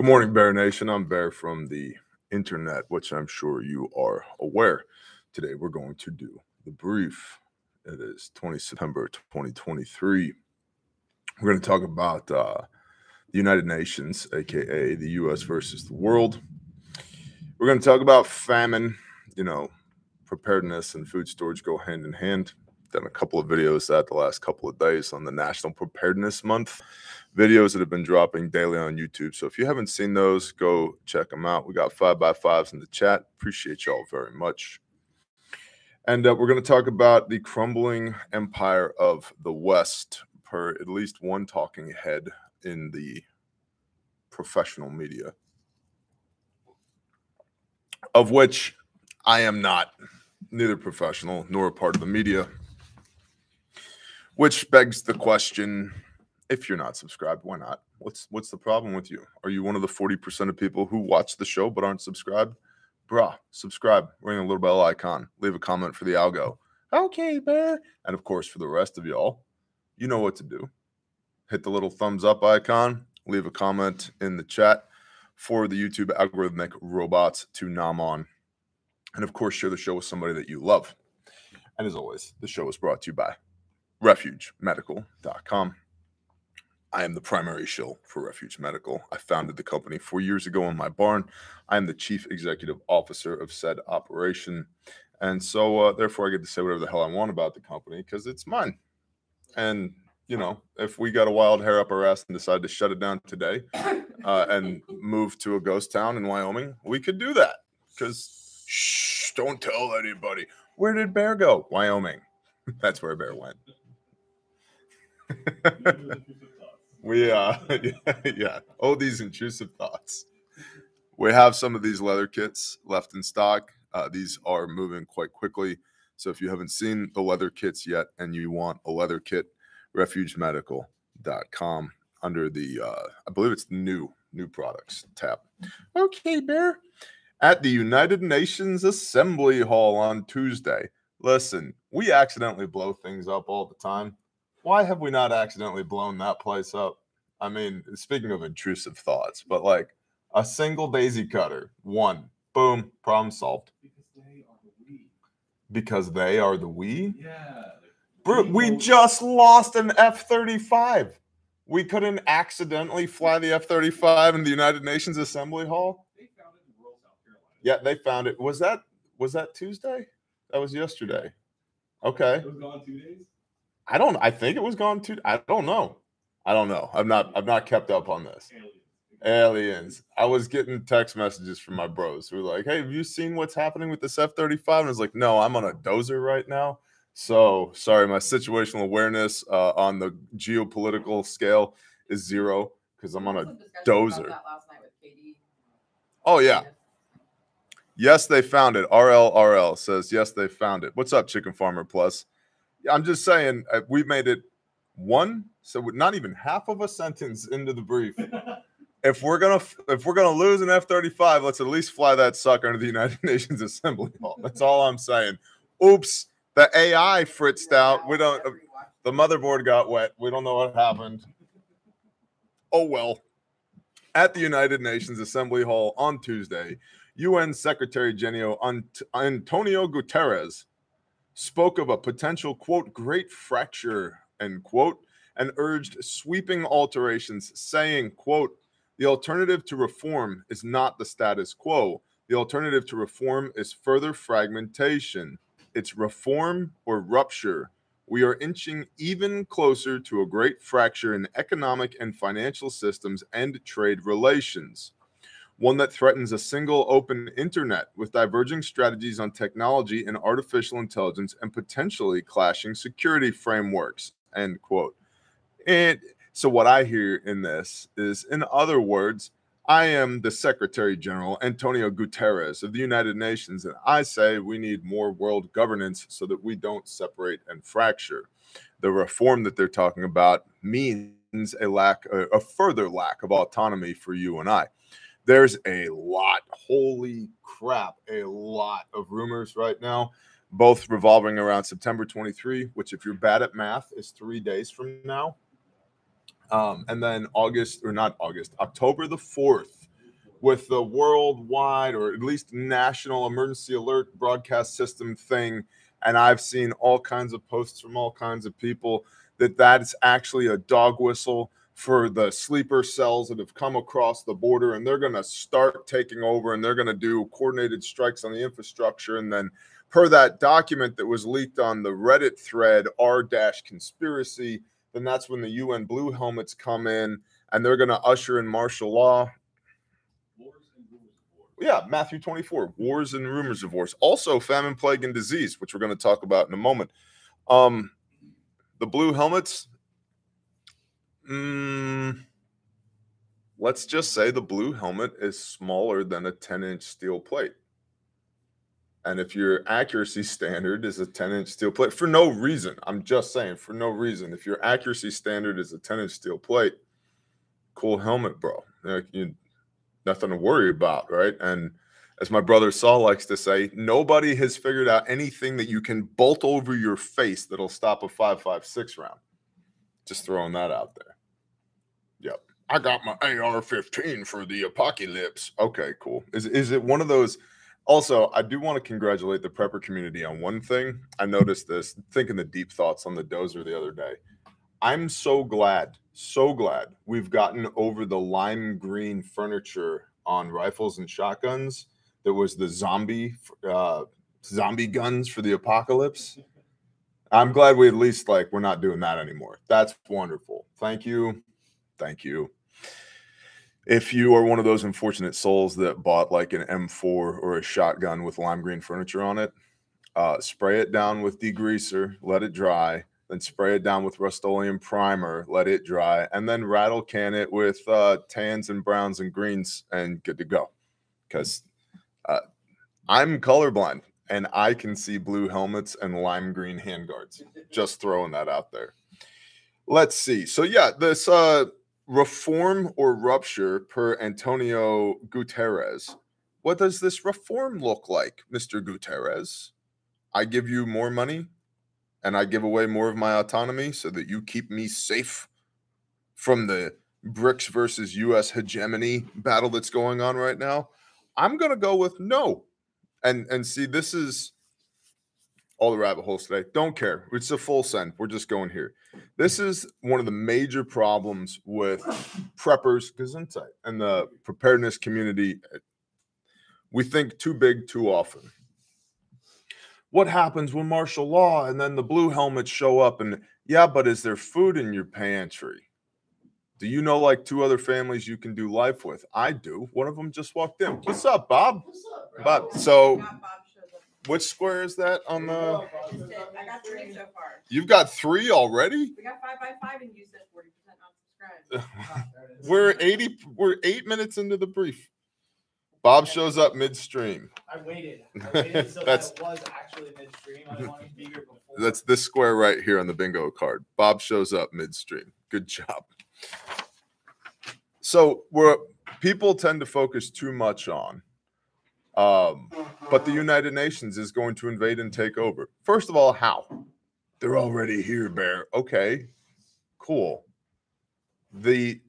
Good morning, Bear Nation. I'm Bear from the internet, which I'm sure you are aware. Today, we're going to do the brief. It is 20 September 2023. We're going to talk about uh, the United Nations, aka the US versus the world. We're going to talk about famine. You know, preparedness and food storage go hand in hand. Done a couple of videos that the last couple of days on the National Preparedness Month videos that have been dropping daily on YouTube. So if you haven't seen those, go check them out. We got five by fives in the chat. Appreciate y'all very much. And uh, we're going to talk about the crumbling empire of the West, per at least one talking head in the professional media, of which I am not neither professional nor a part of the media. Which begs the question if you're not subscribed, why not? What's what's the problem with you? Are you one of the 40% of people who watch the show but aren't subscribed? Bruh, subscribe, ring the little bell icon, leave a comment for the algo. Okay, bear. And of course, for the rest of y'all, you know what to do. Hit the little thumbs up icon, leave a comment in the chat for the YouTube algorithmic robots to nom on. And of course, share the show with somebody that you love. And as always, the show is brought to you by refugemedical.com. I am the primary shill for Refuge Medical. I founded the company four years ago in my barn. I am the chief executive officer of said operation. And so, uh, therefore, I get to say whatever the hell I want about the company because it's mine. And, you know, if we got a wild hair up our ass and decide to shut it down today uh, and move to a ghost town in Wyoming, we could do that because, shh, don't tell anybody. Where did Bear go? Wyoming. That's where Bear went. We uh yeah, yeah. All these intrusive thoughts. We have some of these leather kits left in stock. Uh, these are moving quite quickly. So if you haven't seen the leather kits yet and you want a leather kit refugemedical.com under the uh i believe it's new new products tab. Okay bear. At the united nations assembly hall on tuesday. Listen we accidentally blow things up all the time why have we not accidentally blown that place up? I mean, speaking of intrusive thoughts, but like a single daisy cutter, one, boom, problem solved. Because they are the we. Because they are the we? Yeah. Bro, we just lost an F 35. We couldn't accidentally fly the F 35 in the United Nations Assembly Hall. They found it in rural South Carolina. Yeah, they found it. Was that was that Tuesday? That was yesterday. Okay. It was gone two days. I don't. I think it was gone too. I don't know. I don't know. I've not. I've not kept up on this. Aliens. Aliens. I was getting text messages from my bros who were like, "Hey, have you seen what's happening with this F thirty five? And I was like, "No, I'm on a dozer right now." So sorry, my situational awareness uh, on the geopolitical scale is zero because I'm on a Some discussion about dozer. that last night with Katie. Oh yeah. Yes, they found it. RLRL says yes, they found it. What's up, Chicken Farmer Plus? I'm just saying uh, we made it one, so not even half of a sentence into the brief. If we're gonna if we're gonna lose an F-35, let's at least fly that sucker into the United Nations Assembly Hall. That's all I'm saying. Oops, the AI fritzed out. We don't. The motherboard got wet. We don't know what happened. Oh well. At the United Nations Assembly Hall on Tuesday, UN Secretary General Ant- Antonio Guterres spoke of a potential quote great fracture end quote and urged sweeping alterations saying quote the alternative to reform is not the status quo. The alternative to reform is further fragmentation. It's reform or rupture. We are inching even closer to a great fracture in economic and financial systems and trade relations one that threatens a single open internet with diverging strategies on technology and artificial intelligence and potentially clashing security frameworks end quote. And so what i hear in this is in other words i am the secretary general antonio guterres of the united nations and i say we need more world governance so that we don't separate and fracture. The reform that they're talking about means a lack a, further lack of autonomy for you and i there's a lot holy crap a lot of rumors right now both revolving around september 23 which if you're bad at math is three days from now um, and then august or not august october the 4th with the worldwide or at least national emergency alert broadcast system thing. And I've seen all kinds of posts from all kinds of people that that's actually a dog whistle for the sleeper cells that have come across the border and they're going to start taking over and they're going to do coordinated strikes on the infrastructure. And then per that document that was leaked on the reddit thread r dash conspiracy then that's when the un blue helmets come in and they're going to usher in martial law. Wars and rumors of war. yeah matthew 24 wars and rumors of wars. Also famine plague and disease which we're going to talk about in a moment. Um the blue helmets mm, let's just say the blue helmet is smaller than a 10 inch steel plate and if your accuracy standard is a 10 inch steel plate for no reason i'm just saying for no reason if your accuracy standard is a 10 inch steel plate cool helmet bro like you nothing to worry about right and as my brother Saul likes to say, nobody has figured out anything that you can bolt over your face that'll stop a 556 round. Just throwing that out there. I got my AR 15 for the apocalypse. Okay, cool. Is, is it one of those? Also, I do want to congratulate the prepper community on one thing. I noticed this thinking the deep thoughts on the dozer the other day. I'm so glad, so glad we've gotten over the lime green furniture on rifles and shotguns that was the zombie uh zombie guns for the apocalypse i'm glad we at least like we're not doing that anymore that's wonderful thank you thank you if you are one of those unfortunate souls that bought like an m4 or a shotgun with lime green furniture on it uh, spray it down with degreaser let it dry then spray it down with rust-oleum primer let it dry and then rattle can it with uh, tans and browns and greens and good to go because uh, I'm colorblind and I can see blue helmets and lime green handguards. Just throwing that out there. Let's see. So yeah, this uh reform or rupture per Antonio Guterres. What does this reform look like, Mr. Guterres? I give you more money and I give away more of my autonomy so that you keep me safe from the BRICS versus US hegemony battle that's going on right now. I'm gonna go with no. And and see, this is all the rabbit holes today. Don't care. It's a full send. We're just going here. This is one of the major problems with preppers, Gesundheit, and the preparedness community. We think too big too often. What happens when martial law and then the blue helmets show up and yeah, but is there food in your pantry? Do you know like two other families you can do life with? I do. One of them just walked in. What's up, Bob? What's up. Bob. So, Got Bob showed up. Which square is that on the? I got three so far. You've got three already. We got five by five and you said forty percent not subscribed. We're eighty. We're eight minutes into the brief. Bob shows up midstream. I waited. I waited so That's- that was actually midstream. I wanted to be here before. That's this square right here on the bingo card. Bob shows up midstream. Good job. So we're people tend to focus too much on, um, but the United Nations is going to invade and take over. First of all, how? They're already here, Bear. Okay, cool. The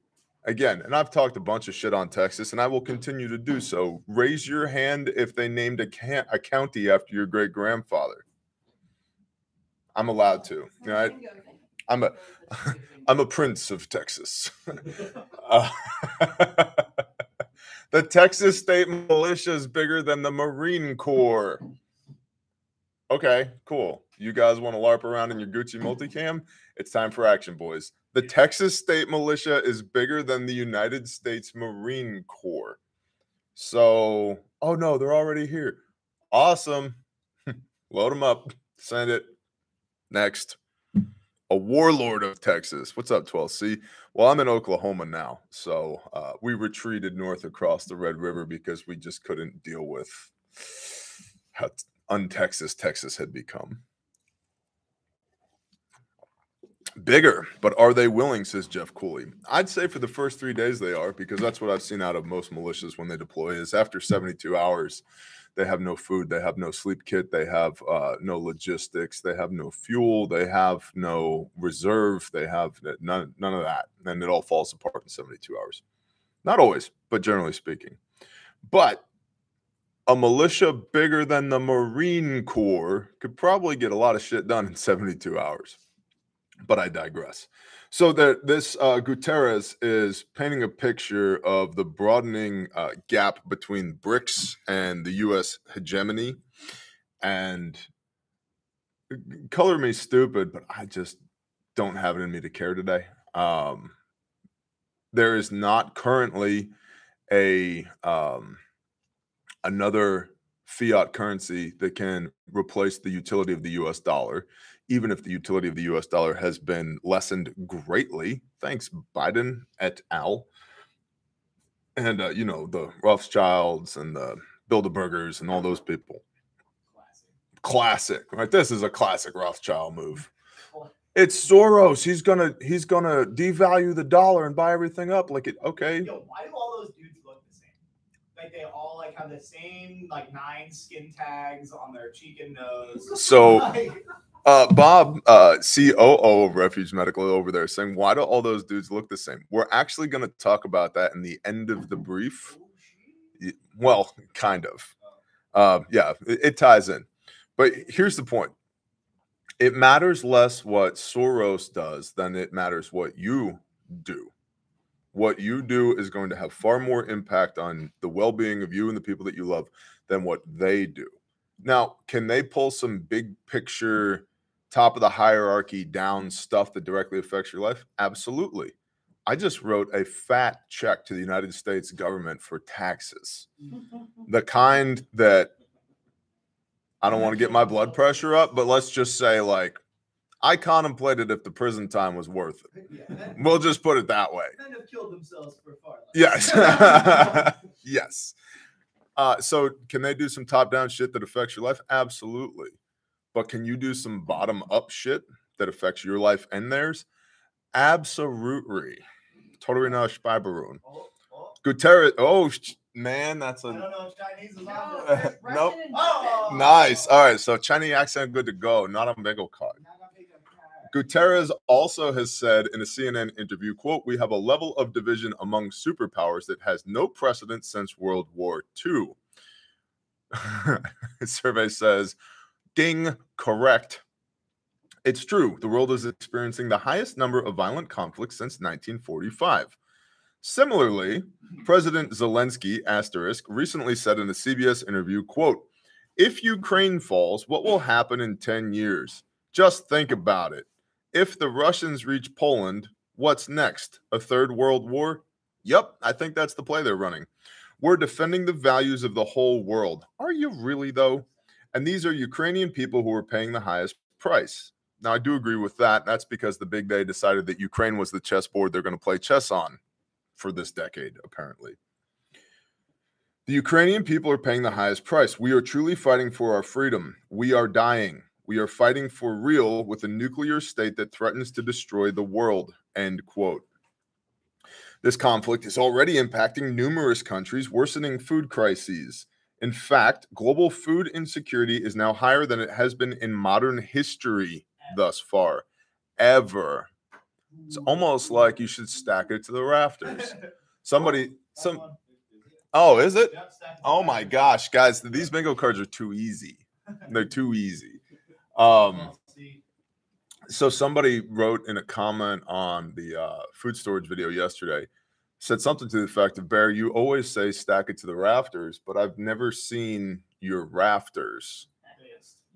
again, and I've talked a bunch of shit on Texas, and I will continue to do so. Raise your hand if they named a, a county after your great grandfather. I'm allowed to. You know, I, I'm a I'm a prince of Texas. Uh, the Texas State Militia is bigger than the Marine Corps. Okay, cool. You guys want to LARP around in your Gucci multicam? It's time for action, boys. The Texas State Militia is bigger than the United States Marine Corps. So, oh no, they're already here. Awesome. Load them up. Send it. Next a warlord of Texas. What's up, 12C? Well, I'm in Oklahoma now. So uh, we retreated north across the Red River because we just couldn't deal with how un-Texas Texas had become. Bigger, but are they willing, says Jeff Cooley. I'd say for the first three days they are, because that's what I've seen out of most militias when they deploy is after 72 hours, they have no food, they have no sleep kit, they have uh, no logistics, they have no fuel, they have no reserve, they have none, none of that. And it all falls apart in 72 hours. Not always, but generally speaking. But a militia bigger than the Marine Corps could probably get a lot of shit done in 72 hours. But I digress. So that this uh, Guterres is painting a picture of the broadening uh, gap between BRICS and the U.S. hegemony, and uh, color me stupid, but I just don't have it in me to care today. Um, there is not currently a um, another fiat currency that can replace the utility of the US dollar, even if the utility of the US dollar has been lessened greatly. Thanks, Biden et al. And, uh, you know, the Rothschilds and the Bilderbergers and all those people. Classic. Right? This is a classic Rothschild move. It's Soros. He's gonna he's gonna devalue the dollar and buy everything up. Like it okay. Yo, why do all those dudes look the same? Like they all like have the same like nine skin tags on their cheek and nose. So Like, Uh, Bob, uh, COO of Refuge Medical over there, saying, "Why do all those dudes look the same?" We're actually going to talk about that in the end of the brief. oh, Well, kind of. Uh, yeah, it, it ties in. But here's the point: it matters less what Soros does than it matters what you do. What you do is going to have far more impact on the well-being of you and the people that you love than what they do. Now, can they pull some big picture, top of the hierarchy down stuff that directly affects your life? Absolutely. I just wrote a fat check to the United States government for taxes. The kind that I don't want to get my blood pressure up, but let's just say, like, I contemplated if the prison time was worth it. Yeah, We'll just put it that way. men have killed themselves for far less. Yes. yes. Uh, so can they do some top down shit that affects your life? Absolutely. But can you do some bottom up shit that affects your life and theirs? Absolutely. Totally not Spybaroon. Oh, oh, Guterres. Oh, man, that's I a don't know if Chinese is No, on there's Nope. Oh. Nice. All right. So Chinese accent good to go. Not a bagel card. Guterres also has said in a CNN interview, quote, we have a level of division among superpowers that has no precedent since World War II. Survey says, ding, correct. It's true. The world is experiencing the highest number of violent conflicts since 1945. Similarly, President Zelensky, asterisk, recently said in a CBS interview, quote, if Ukraine falls, what will happen in 10 years? Just think about it. If the Russians reach Poland, what's next? A third world war? Yep, I think that's the play they're running. We're defending the values of the whole world. Are you really, though? And these are Ukrainian people who are paying the highest price. Now, I do agree with that. That's because the big day decided that Ukraine was the chessboard they're going to play chess on for this decade, apparently. The Ukrainian people are paying the highest price. We are truly fighting for our freedom. We are dying. We are fighting for real with a nuclear state that threatens to destroy the world. End quote. This conflict is already impacting numerous countries, worsening food crises. In fact, global food insecurity is now higher than it has been in modern history thus far. Ever. It's almost like you should stack it to the rafters. Somebody, some, oh, is it? Oh my gosh, guys, these bingo cards are too easy. They're too easy. Um, so somebody wrote in a comment on the uh, food storage video yesterday, said something to the effect of Bear, you always say stack it to the rafters, but I've never seen your rafters.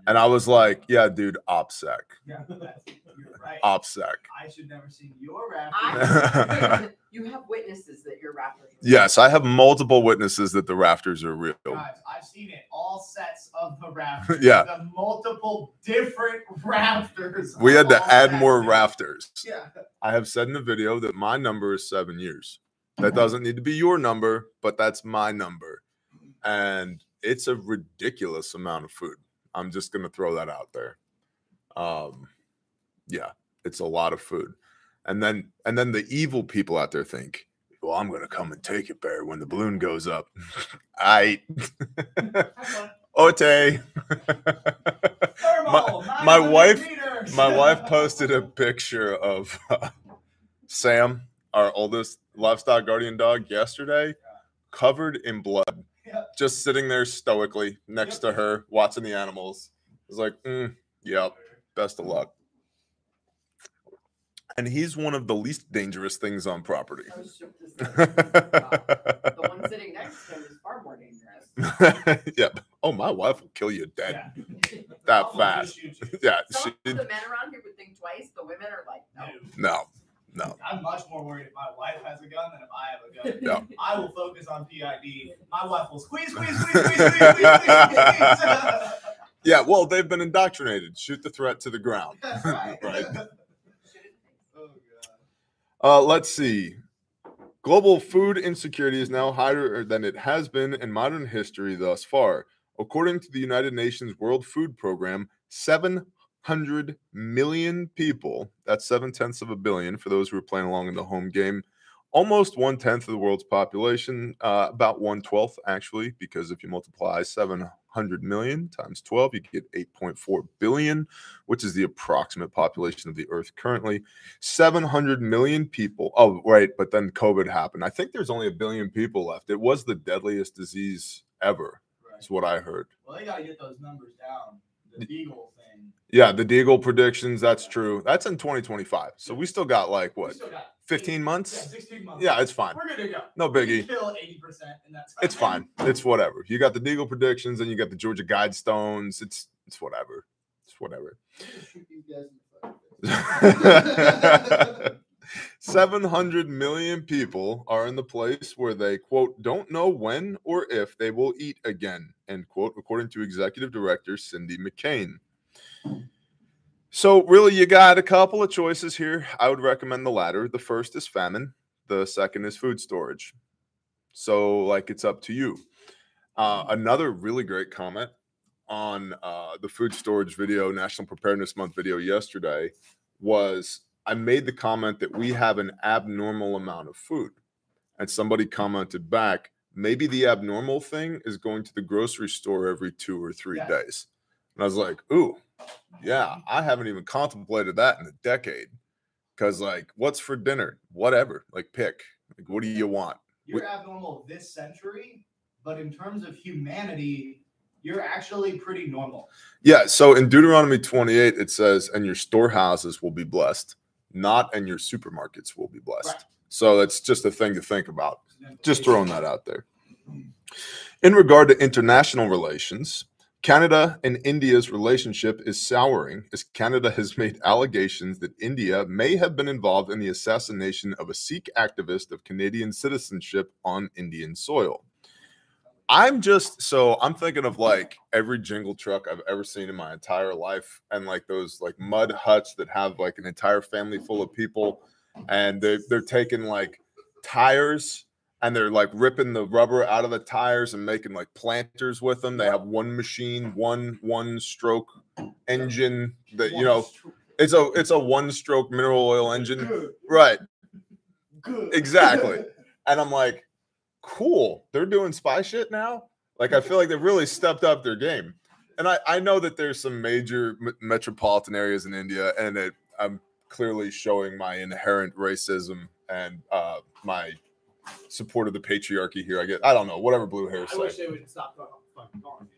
And I was like, yeah, dude, OPSEC. Yeah, right. OPSEC. I should never see your rafters. You have witnesses that your rappers. are- Yes, I have multiple witnesses that the rafters are real. Guys, I've seen it. All sets of the rafters. Yeah. The multiple different rafters. We had to add more sets. rafters. Yeah. I have said in the video that my number is seven years. That doesn't need to be your number, but that's my number. And it's a ridiculous amount of food. I'm just going to throw that out there. Um, yeah, it's a lot of food. And then, and then the evil people out there think, well, I'm going to come and take it, Bear, when the balloon goes up. I, Ote. Thermal, my wife- meters. my wife posted a picture of uh, Sam, our oldest livestock guardian dog, yesterday, covered in blood. Yep. just sitting there stoically next to her, watching the animals. It's like, mm, yep, best of luck. And he's one of the least dangerous things on property. I was just The one sitting next to him is far more dangerous. yep. Oh, my wife will kill you dead. Yeah. That fast. just shoot you. Yeah. She, the men around here would think twice. The women are like, no. no, no. I'm much more worried if my wife has a gun than if I have a gun. No. I will focus on PID. My wife will squeeze, squeeze, squeeze, squeeze, squeeze, squeeze, squeeze, squeeze. Yeah. Well, they've been indoctrinated. Shoot the threat to the ground. Right. Right. Oh, God. Uh, let's see. Global food insecurity is now higher than it has been in modern history thus far. According to the United Nations World Food Program, 700 million people, that's seven tenths of a billion for those who are playing along in the home game, almost one tenth of the world's population, uh, about one twelfth actually, because if you multiply 700 million times 12, you get 8.4 billion, which is the approximate population of the earth currently. 700 million people. Oh, right. But then COVID happened. I think there's only a billion people left. It was the deadliest disease ever, Right. is what I heard. Well, they got to get those numbers down. The Deagle thing. Yeah, the Deagle predictions. That's true. That's in 2025. So we still got like what, still got 15 Yeah, months? 16 months. Yeah, it's fine. We're good to go. No biggie. Kill 80% in that time. It's fine. It's whatever. You got the Deagle predictions and you got the Georgia Guidestones. It's it's whatever. It's whatever. Shoot these guys in the fucking face. 700 million people are in the place where they quote don't know when or if they will eat again end quote according to executive director cindy mccain so really you got a couple of choices here i would recommend the latter the first is famine the second is food storage so like it's up to you uh, another really great comment on uh, the food storage video national preparedness month video yesterday was I made the comment that we have an abnormal amount of food. And somebody commented back, maybe the abnormal thing is going to the grocery store every two or three Yes. days. And I was like, ooh, yeah, I haven't even contemplated that in a decade. Cause like, what's for dinner? Whatever. Like pick. Like, what do you want? You're abnormal this century, but in terms of humanity, you're actually pretty normal. Yeah. So in Deuteronomy 28, it says, and your storehouses will be blessed, not and your supermarkets will be blessed. Right. So that's just a thing to think about. Just throwing that out there. In regard to international relations, Canada and India's relationship is souring as Canada has made allegations that India may have been involved in the assassination of a Sikh activist of Canadian citizenship on Indian soil. I'm just so I'm thinking of like every jingle truck I've ever seen in my entire life, and like those like mud huts that have like an entire family full of people, and they they're taking like tires and they're like ripping the rubber out of the tires and making like planters with them. They have one machine, one one stroke engine that you know it's a it's a one stroke mineral oil engine, Good. right? Good. Exactly. And I'm like, cool. They're doing spy shit now. Like I feel like they've really stepped up their game. And I I know that there's some major m- metropolitan areas in India, and it, I'm clearly showing my inherent racism and uh, my support of the patriarchy here. I get I don't know whatever blue hair I wish they would stop fucking fucking calling me,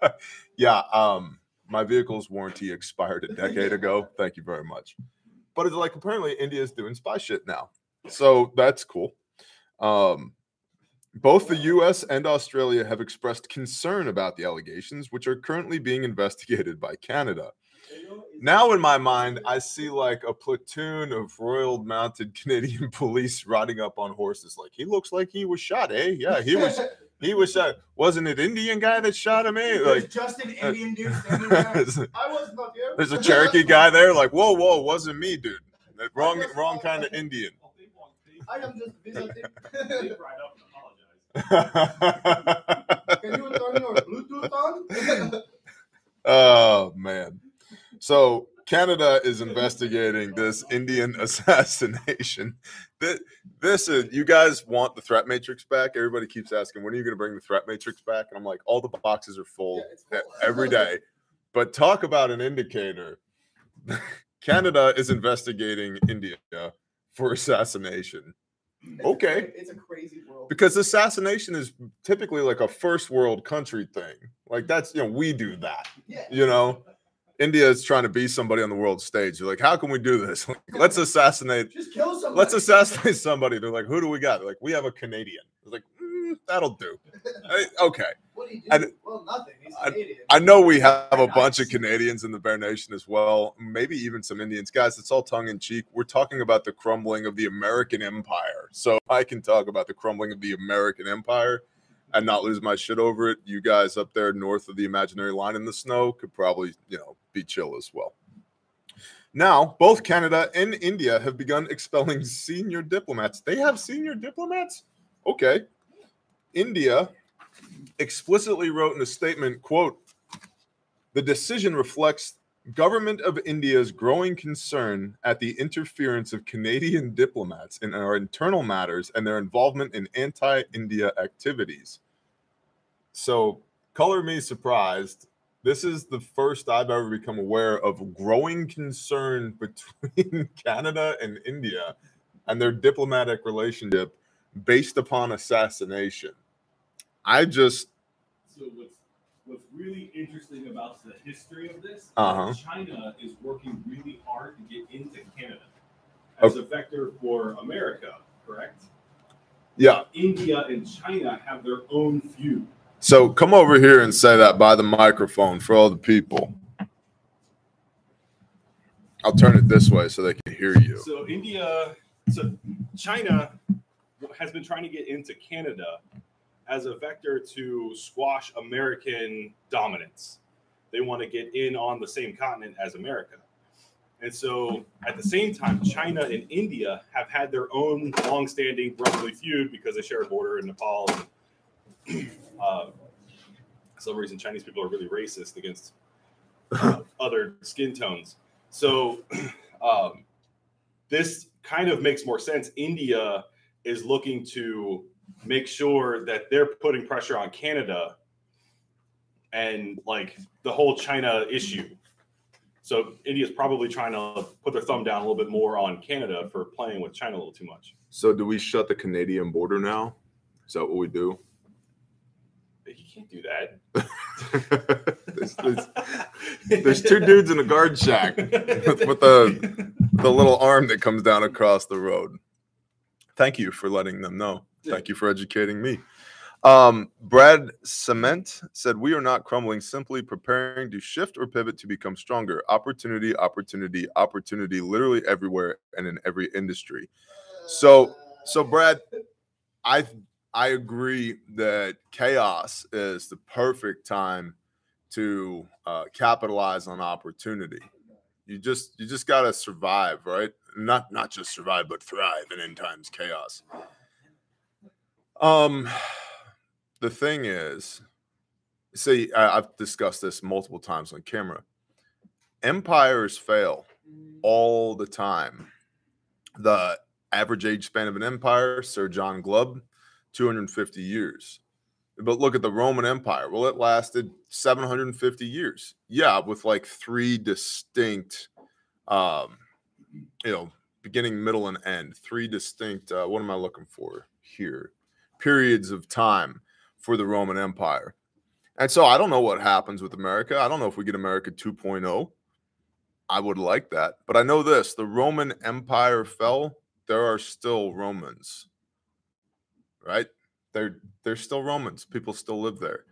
but yeah. Um, my vehicle's warranty expired a decade ago. Thank you very much. But it's like apparently India is doing spy shit now, so that's cool. Um, both the U.S. and Australia have expressed concern about the allegations, which are currently being investigated by Canada. Now, in my mind, I see like a platoon of Royal Mounted Canadian Police riding up on horses. Like he looks like he was shot, eh? Yeah, he was. He was shot. Wasn't it Indian guy that shot him? Eh? Like just an Indian dude there's I was not here. a Cherokee guy there. Like whoa, whoa, wasn't me, dude. Wrong, wrong kind of Indian. Well, they want they- I am just visiting. they ride up and apologize. Can you turn your Bluetooth on? oh man. So Canada is investigating this Indian assassination. This, this is you guys want the threat matrix back? Everybody keeps asking, when are you going to bring the threat matrix back? And I'm like, all the boxes are full Yeah, every day. But talk about an indicator. Canada is investigating India for assassination. It's Okay. A, it's a crazy world. because assassination is typically like a first world country thing. Like that's you know we do that. yeah. You know, India is trying to be somebody on the world stage. You're like, how can we do this? Like, let's assassinate. Just kill somebody. Let's assassinate somebody. They're like, who do we got? They're like, we have a Canadian. It's like, mm, that'll do. I- okay. What do you do? And- well, nothing. He's I- Canadian. I know we have a bunch of. Canadians in the Bear Nation as well, maybe even some Indians. Guys, it's all tongue in cheek. We're talking about the crumbling of the American empire. So I can talk about the crumbling of the American empire and not lose my shit over it. You guys up there north of the imaginary line in the snow could probably, you know, be chill as well. Now, both Canada and India have begun expelling senior diplomats. They have senior diplomats? Okay. India explicitly wrote in a statement, quote, the decision reflects government of India's growing concern at the interference of Canadian diplomats in our internal matters and their involvement in anti-India activities. So, color me surprised. This is the first I've ever become aware of growing concern between Canada and India and their diplomatic relationship based upon assassination. I just So what's really interesting about the history of this? Uh-huh. China is working really hard to get into Canada as a vector for America. Correct. yeah. India and China have their own feud. So come over here and say that by the microphone for all the people. I'll turn it this way so they can hear you. So India, so China has been trying to get into Canada as a vector to squash American dominance. They want to get in on the same continent as America. And so at the same time, China and India have had their own long-standing brotherly feud because they share a border in Nepal. Uh, some reason, Chinese people are really racist against uh, other skin tones. So um, this kind of makes more sense. India is looking to make sure that they're putting pressure on Canada and like the whole China issue. So India's probably trying to put their thumb down a little bit more on Canada for playing with China a little too much. So do we shut the Canadian border now? Is that what we do? You can't do that. there's, there's- there's two dudes in a guard shack with, with the the little arm that comes down across the road. Thank you for letting them know. Thank you for educating me. Um, Brad Cement said, We are not crumbling, simply preparing to shift or pivot to become stronger. Opportunity, opportunity, opportunity, literally everywhere and in every industry. So, so Brad, I I agree that chaos is the perfect time to uh, capitalize on opportunity. You just you just gotta survive, right? Not not just survive, but thrive in end times chaos. Um, the thing is, see, I, I've discussed this multiple times on camera. Empires fail all the time. The average age span of an empire, Sir John Glubb, 250 years. But look at the Roman Empire. Well, it lasted 750 years. Yeah, with like three distinct, um, you know, beginning, middle, and end. Three distinct. Uh, what am I looking for here? Periods of time for the Roman Empire. And so I don't know what happens with America. I don't know if we get America 2.0. I would like that. But I know this the Roman Empire fell. There are still Romans, right? They're they're still Romans. People still live there.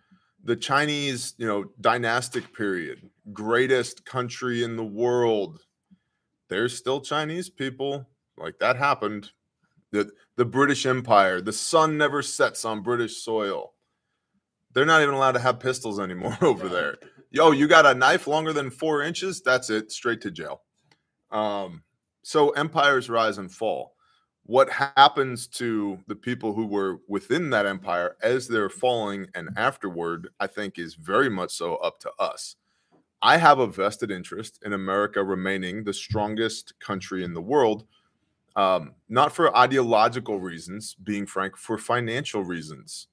The Chinese, you know, dynastic period, greatest country in the world. There's still Chinese people. Like that happened. The the British Empire, the sun never sets on British soil. They're not even allowed to have pistols anymore over there. Yo, you got a knife longer than four inches? That's it, straight to jail. Um, so empires rise and fall what happens to the people who were within that empire as they're falling and afterward, I think is very much so up to us. I have a vested interest in America remaining the strongest country in the world, um, not for ideological reasons, being frank, for financial reasons.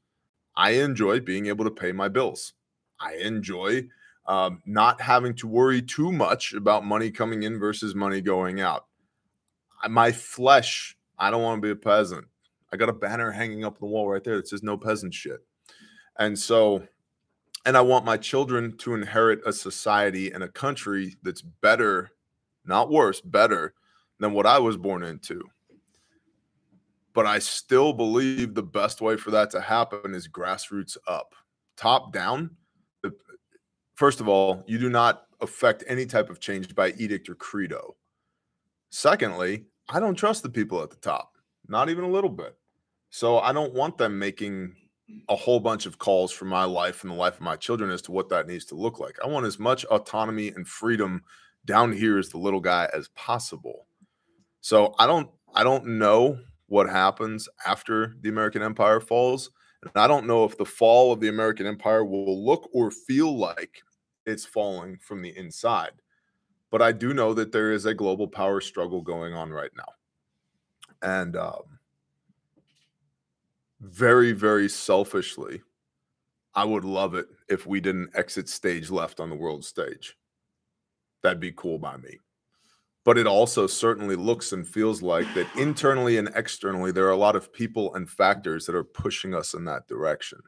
I enjoy being able to pay my bills. I enjoy um, not having to worry too much about money coming in versus money going out. My flesh I don't want to be a peasant. I got a banner hanging up on the wall right there that says no peasant shit. And so, and I want my children to inherit a society and a country that's better, not worse, better than what I was born into. But I still believe the best way for that to happen is grassroots up, top down. First of all, you do not affect any type of change by edict or credo. Secondly, I don't trust the people at the top, not even a little bit. So I don't want them making a whole bunch of calls for my life and the life of my children as to what that needs to look like. I want as much autonomy and freedom down here as the little guy as possible. So I don't I don't know what happens after the American empire falls. And I don't know if the fall of the American empire will look or feel like it's falling from the inside. But I do know that there is a global power struggle going on right now. And um, very, very selfishly, I would love it if we didn't exit stage left on the world stage. That'd be cool by me. But it also certainly looks and feels like that internally and externally, there are a lot of people and factors that are pushing us in that direction.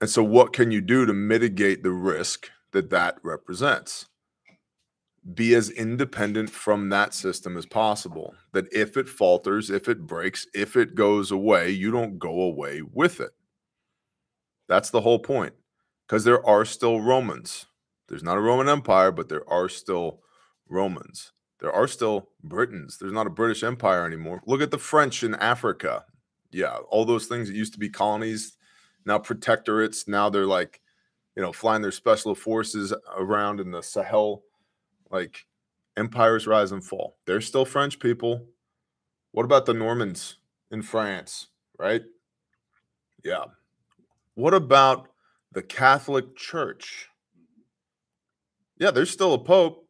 And so, what can you do to mitigate the risk that that represents? be as independent from that system as possible. That if it falters, if it breaks, if it goes away, you don't go away with it. That's the whole point. Because there are still Romans. There's not a Roman Empire, but there are still Romans. There are still Britons. There's not a British Empire anymore. Look at the French in Africa. Yeah, all those things that used to be colonies, now protectorates. Now they're like, you know, flying their special forces around in the Sahel like empires rise and fall. They're still French people. What about the Normans in France, right? Yeah. What about the Catholic Church? Yeah, there's still a pope,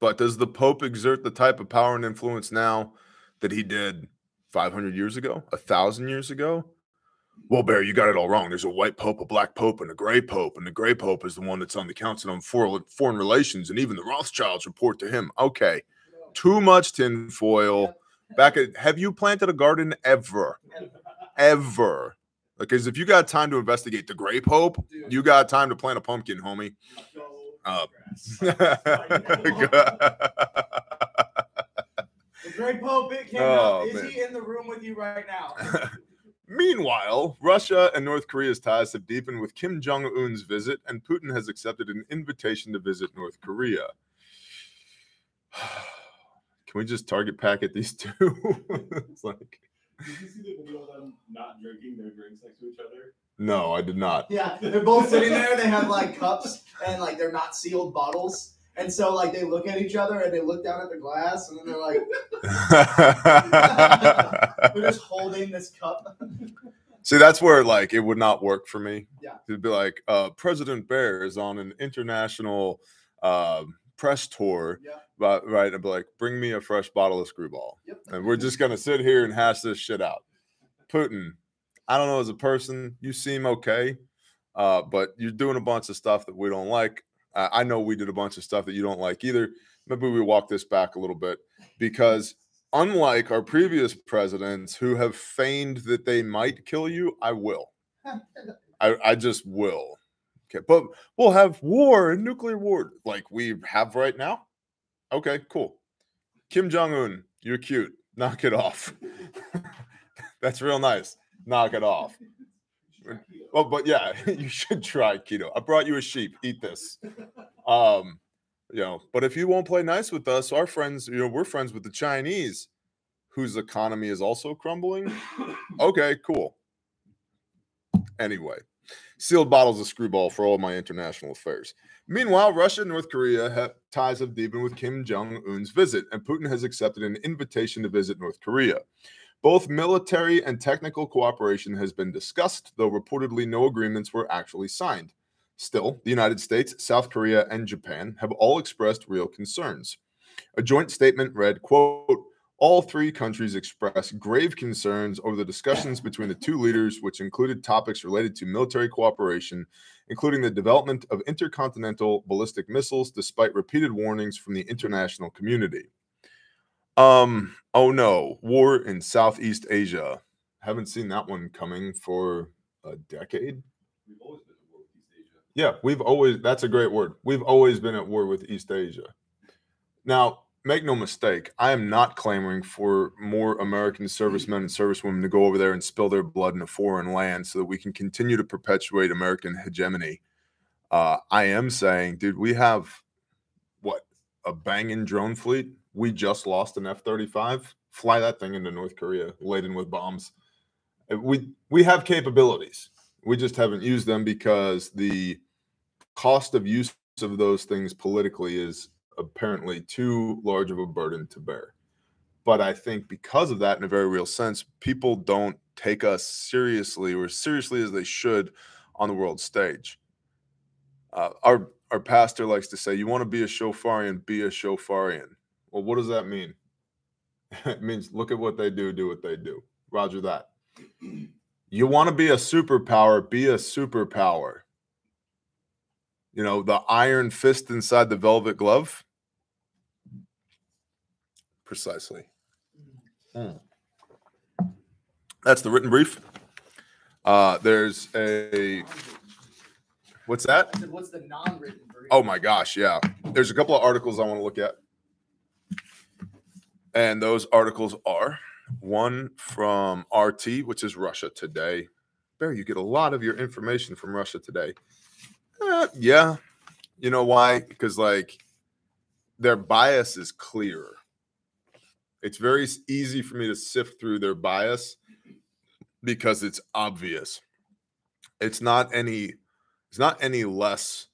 but does the pope exert the type of power and influence now that he did 500 years ago, a thousand years ago? Well, Barry, you got it all wrong. There's a white pope, a black pope, and a gray pope. And the gray pope is the one that's on the Council on Foreign Relations. And even the Rothschilds report to him. Okay. Too much tinfoil. Back at, have you planted a garden ever? Ever? Because if you got time to investigate the gray pope, you got time to plant a pumpkin, homie. Uh, the Great Pope it came oh, out. Is man. he in the room with you right now? Meanwhile, Russia and North Korea's ties have deepened with Kim Jong un's visit, and Putin has accepted an invitation to visit North Korea. Can we just target pack at these two? it's like. Did you see the video of them not drinking their drinks next to each other? No, I did not. Yeah, they're both sitting there. They have like cups and like they're not sealed bottles. And so like they look at each other and they look down at the glass and then they're like they're just holding this cup. See, that's where like it would not work for me. Yeah. It'd be like uh, President Bear is on an international uh, press tour. Yeah. But, right. I'd be like, bring me a fresh bottle of screwball. Yep. And we're just gonna sit here and hash this shit out. Putin, I don't know as a person, you seem okay. Uh, but you're doing a bunch of stuff that we don't like. Uh, I know we did a bunch of stuff that you don't like either. Maybe we walk this back a little bit because unlike our previous presidents who have feigned that they might kill you, I will. I, I just will. Okay, but we'll have war and nuclear war like we have right now. Okay, cool. Kim Jong Un, you're cute. Knock it off. That's real nice. Knock it off. Well, but yeah, you should try keto. I brought you a sheep. Eat this. Um, you know, but if you won't play nice with us, our friends, you know, we're friends with the Chinese, whose economy is also crumbling. Okay, cool. Anyway, sealed bottles of screwball for all my international affairs. Meanwhile, Russia and North Korea have ties have deepened with Kim Jong Un's visit, and Putin has accepted an invitation to visit North Korea. Both military and technical cooperation has been discussed, though reportedly no agreements were actually signed. Still, the United States, South Korea, and Japan have all expressed real concerns. A joint statement read, quote, all three countries expressed grave concerns over the discussions between the two leaders, which included topics related to military cooperation, including the development of intercontinental ballistic missiles, despite repeated warnings from the international community. Um, oh no, war in Southeast Asia. Haven't seen that one coming for a decade. We've always been at war with East Asia. Yeah, we've always that's a great word. We've always been at war with East Asia. Now, make no mistake, I am not clamoring for more American servicemen and servicewomen to go over there and spill their blood in a foreign land so that we can continue to perpetuate American hegemony. Uh, I am saying, dude, we have what a banging drone fleet. We just lost an F 35. Fly that thing into North Korea laden with bombs. We we have capabilities. We just haven't used them because the cost of use of those things politically is apparently too large of a burden to bear. But I think because of that, in a very real sense, people don't take us seriously or seriously as they should on the world stage. Uh, our our pastor likes to say, "You want to be a shofarian, be a shofarian." Well, what does that mean? it means look at what they do, do what they do. Roger that. You want to be a superpower, be a superpower. You know, the iron fist inside the velvet glove. Precisely. Mm. That's the written brief. Uh, there's a what's that? Said, what's the non-written version? Oh my gosh, yeah. There's a couple of articles I want to look at. And those articles are one from RT, which is Russia Today. Barry, you get a lot of your information from Russia Today. Uh, yeah. You know why? Because, like, their bias is clear. It's very easy for me to sift through their bias because it's obvious. It's not any it's not any less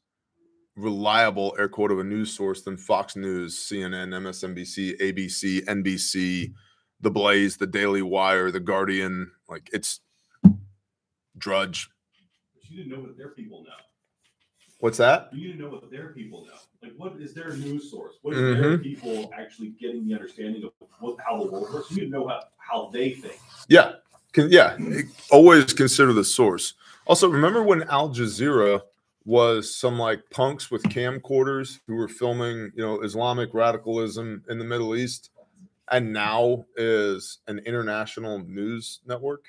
reliable air quote of a news source than Fox News, CNN, MSNBC, ABC, NBC, The Blaze, The Daily Wire, The Guardian. Like it's Drudge. But you didn't know what their people know. What's that? You need to know what their people know. Like, what is their news source? What is their Mhm. people actually getting the understanding of what, how the world works? You need to know how, how they think. Yeah. Can, yeah. Always consider the source. Also, remember when Al Jazeera was some like punks with camcorders who were filming, you know, Islamic radicalism in the Middle East and now is an international news network?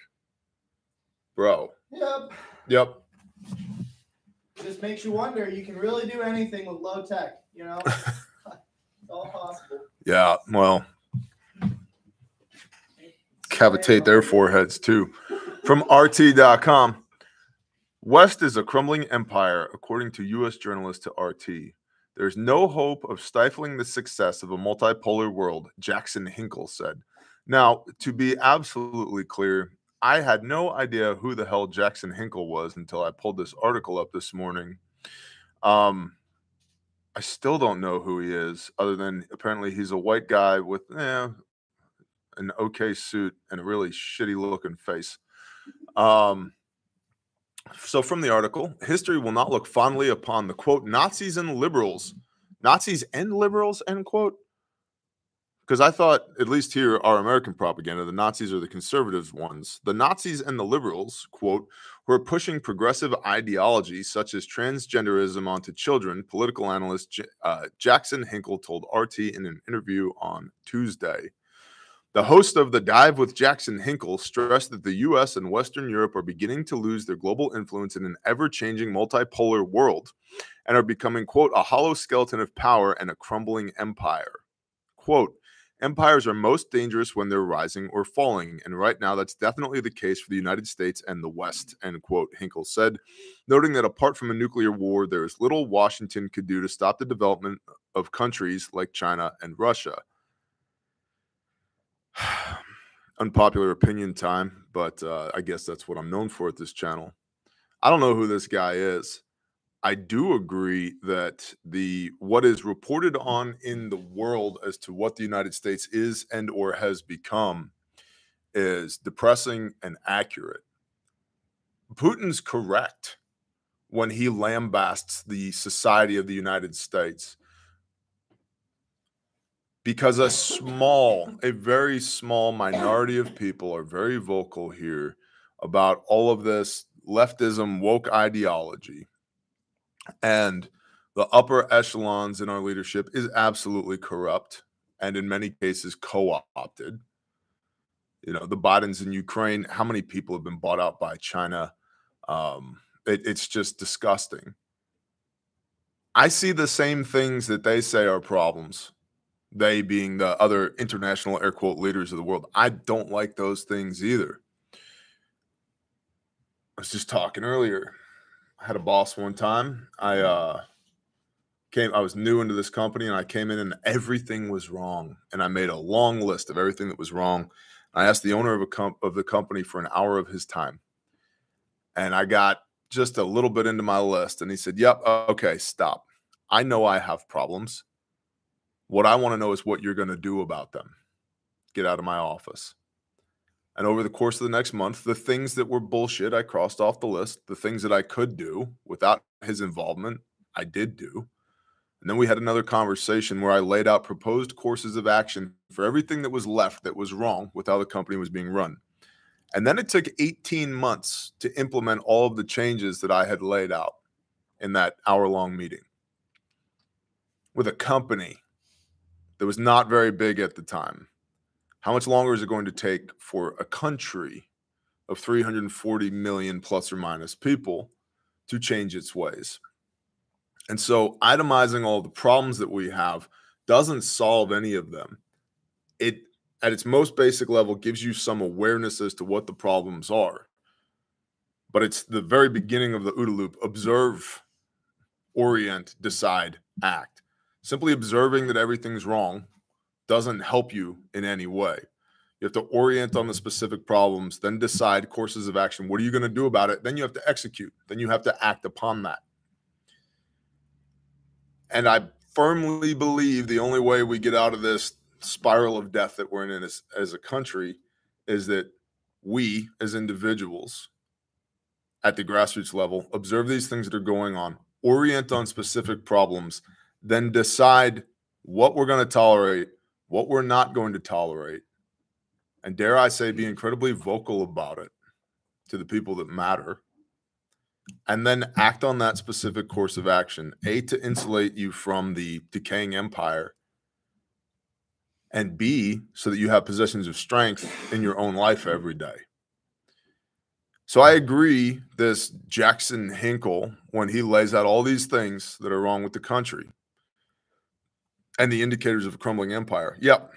Bro. Yep. Yep. Just makes you wonder. You can really do anything with low tech. You know, it's all possible. Yeah. Well, cavitate their um, foreheads too. From RT.com. West is a crumbling empire, according to U.S. journalist to RT. There's no hope of stifling the success of a multipolar world, Jackson Hinkle said. Now, to be absolutely clear, I had no idea who the hell Jackson Hinkle was until I pulled this article up this morning. Um, I still don't know who he is, other than apparently he's a white guy with eh, an okay suit and a really shitty looking face. Um, so, from the article, history will not look fondly upon the quote Nazis and liberals, Nazis and liberals end quote. Because I thought, at least here, our American propaganda, the Nazis are the conservative ones. The Nazis and the liberals, quote, who are pushing progressive ideology such as transgenderism onto children, political analyst J- uh, Jackson Hinkle told RT in an interview on Tuesday. The host of The Dive with Jackson Hinkle stressed that the US and Western Europe are beginning to lose their global influence in an ever changing multipolar world and are becoming, quote, a hollow skeleton of power and a crumbling empire. Quote, empires are most dangerous when they're rising or falling. And right now, that's definitely the case for the United States and the West, end quote, Hinkle said, noting that apart from a nuclear war, there is little Washington could do to stop the development of countries like China and Russia. Unpopular opinion time, but uh, I guess that's what I'm known for at this channel. I don't know who this guy is. I do agree that the what is reported on in the world as to what the United States is and or has become is depressing and accurate. Putin's correct when he lambasts the society of the United States because a small, a very small minority of people are very vocal here about all of this leftism, woke ideology. And the upper echelons in our leadership is absolutely corrupt and in many cases co-opted. You know, the Bidens in Ukraine, how many people have been bought out by China? Um, it, it's just disgusting. I see the same things that they say are problems. They being the other international air quote leaders of the world. I don't like those things either. I was just talking earlier. I had a boss one time. I uh came I was new into this company and I came in and everything was wrong. And I made a long list of everything that was wrong. I asked the owner of a comp- of the company for an hour of his time. And I got just a little bit into my list and he said, "Yep, okay, stop. I know I have problems. What I want to know is what you're going to do about them. Get out of my office." And over the course of the next month, the things that were bullshit, I crossed off the list. The things that I could do without his involvement, I did do. And then we had another conversation where I laid out proposed courses of action for everything that was left that was wrong with how the company was being run. And then it took 18 months to implement all of the changes that I had laid out in that hour long meeting with a company that was not very big at the time. How much longer is it going to take for a country of 340 million plus or minus people to change its ways? And so itemizing all the problems that we have doesn't solve any of them. It at its most basic level gives you some awareness as to what the problems are. But it's the very beginning of the OODA loop. Observe, orient, decide, act. Simply observing that everything's wrong doesn't help you in any way. You have to orient on the specific problems, then decide courses of action. What are you going to do about it? Then you have to execute. Then you have to act upon that. And I firmly believe the only way we get out of this spiral of death that we're in as, as a country is that we as individuals at the grassroots level observe these things that are going on, orient on specific problems, then decide what we're going to tolerate, what we're not going to tolerate, and dare I say, be incredibly vocal about it to the people that matter and then act on that specific course of action a to insulate you from the decaying empire and b so that you have positions of strength in your own life every day. So i agree this jackson hinkle when he lays out all these things that are wrong with the country and the indicators of a crumbling empire yep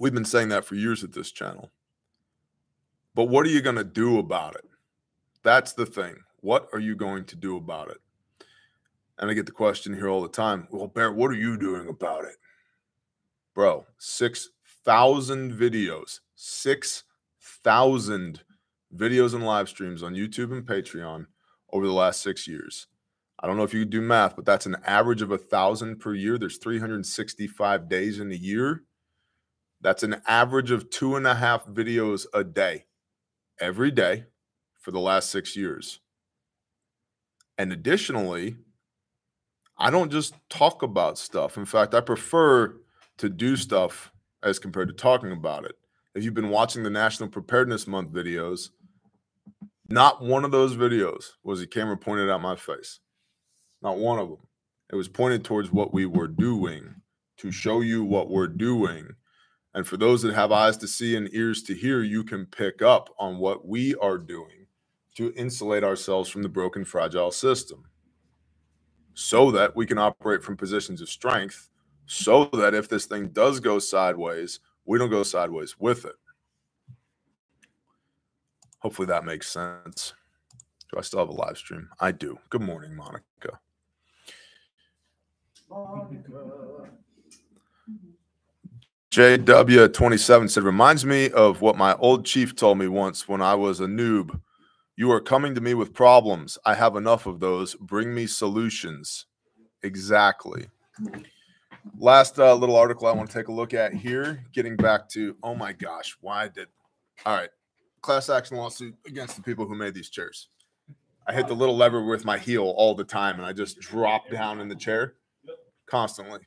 we've been saying that for years at this channel but what are you going to do about it that's the thing what are you going to do about it? And I get the question here all the time. Well, Bear, what are you doing about it? Bro, 6,000 videos, 6,000 videos and live streams on YouTube and Patreon over the last six years. I don't know if you do math, but that's an average of a thousand per year. There's 365 days in a year. That's an average of two and a half videos a day, every day for the last six years. And additionally, I don't just talk about stuff. In fact, I prefer to do stuff as compared to talking about it. If you've been watching the National Preparedness Month videos, not one of those videos was a camera pointed at my face. Not one of them. It was pointed towards what we were doing to show you what we're doing. And for those that have eyes to see and ears to hear, you can pick up on what we are doing to insulate ourselves from the broken, fragile system so that we can operate from positions of strength, so that if this thing does go sideways, we don't go sideways with it. Hopefully that makes sense. Do I still have a live stream? I do. Good morning, Monica. JW27 said, reminds me of what my old chief told me once when I was a noob you are coming to me with problems. I have enough of those. Bring me solutions. Exactly. Last uh, little article I want to take a look at here, getting back to, oh my gosh, why did, all right, class action lawsuit against the people who made these chairs. I hit the little lever with my heel all the time and I just drop down in the chair constantly.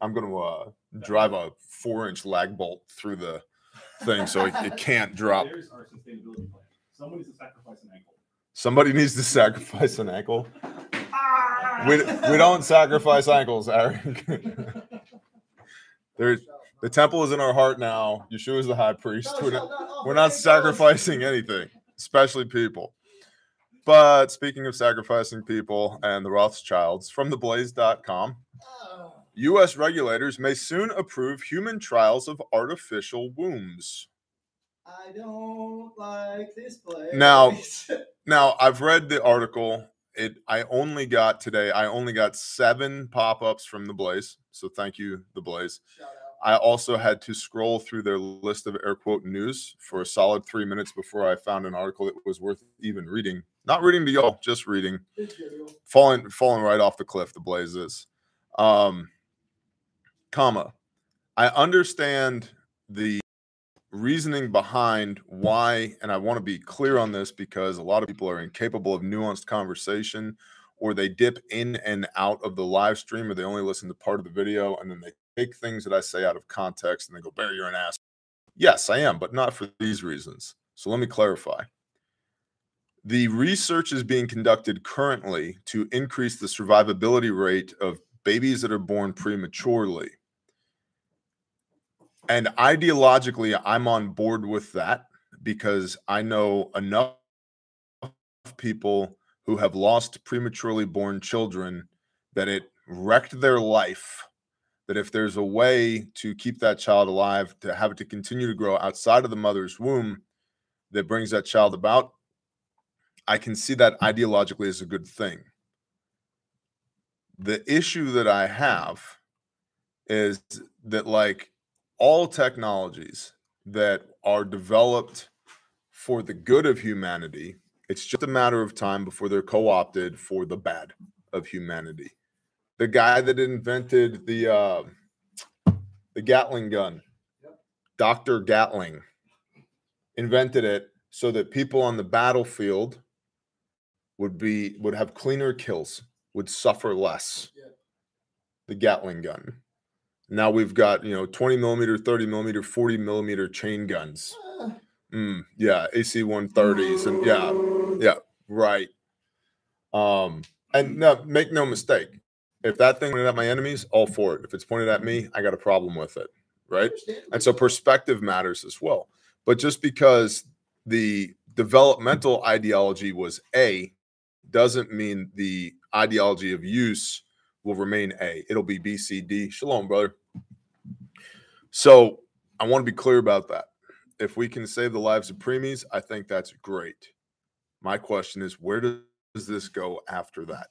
I'm going to uh, drive a four inch lag bolt through the thing so it, it can't drop. There's our sustainability plan. Someone needs to sacrifice an ankle. Somebody needs to sacrifice an ankle. We, we don't sacrifice ankles, Eric. There, the temple is in our heart now. Yeshua is the high priest. We're not, not we're not sacrificing anything, especially people. But speaking of sacrificing people and the Rothschilds, from theblaze.com, Ah, U.S. regulators may soon approve human trials of artificial wombs. I don't like this place. Now- Now, I've read the article. It I only got today. I only got seven pop-ups from the Blaze. So thank you, the Blaze. Shout out. I also had to scroll through their list of air quote news for a solid three minutes before I found an article that was worth even reading. Not reading to y'all, just reading. Falling falling right off the cliff, the blaze is. Um comma. I understand the reasoning behind why, and I want to be clear on this because a lot of people are incapable of nuanced conversation, or they dip in and out of the live stream, or they only listen to part of the video, and then they take things that I say out of context and they go, Barry, you're an ass. Yes, I am, but not for these reasons. So let me clarify. The research is being conducted currently to increase the survivability rate of babies that are born prematurely. And ideologically, I'm on board with that because I know enough people who have lost prematurely born children that it wrecked their life. That if there's a way to keep that child alive, to have it to continue to grow outside of the mother's womb that brings that child about, I can see that mm. ideologically as a good thing. The issue that I have is that, like, all technologies that are developed for the good of humanity, it's just a matter of time before they're co opted for the bad of humanity. The guy that invented the uh, the Gatling gun, Yep. Dr. Gatling, invented it so that people on the battlefield would be would have cleaner kills, would suffer less. Yeah. The Gatling gun. Now we've got you know 20 millimeter, 30 millimeter, 40 millimeter chain guns. Ah, Mm, yeah, AC 130s and yeah, yeah, right. Um, and no, make no mistake, if that thing pointed at my enemies, all for it. If it's pointed at me, I got a problem with it, right? And so perspective matters as well. But just because the developmental ideology was A doesn't mean the ideology of use will remain A. It'll be B, C, D. Shalom, brother. So I want to be clear about that. If we can save the lives of preemies, I think that's great. My question is, where does this go after that?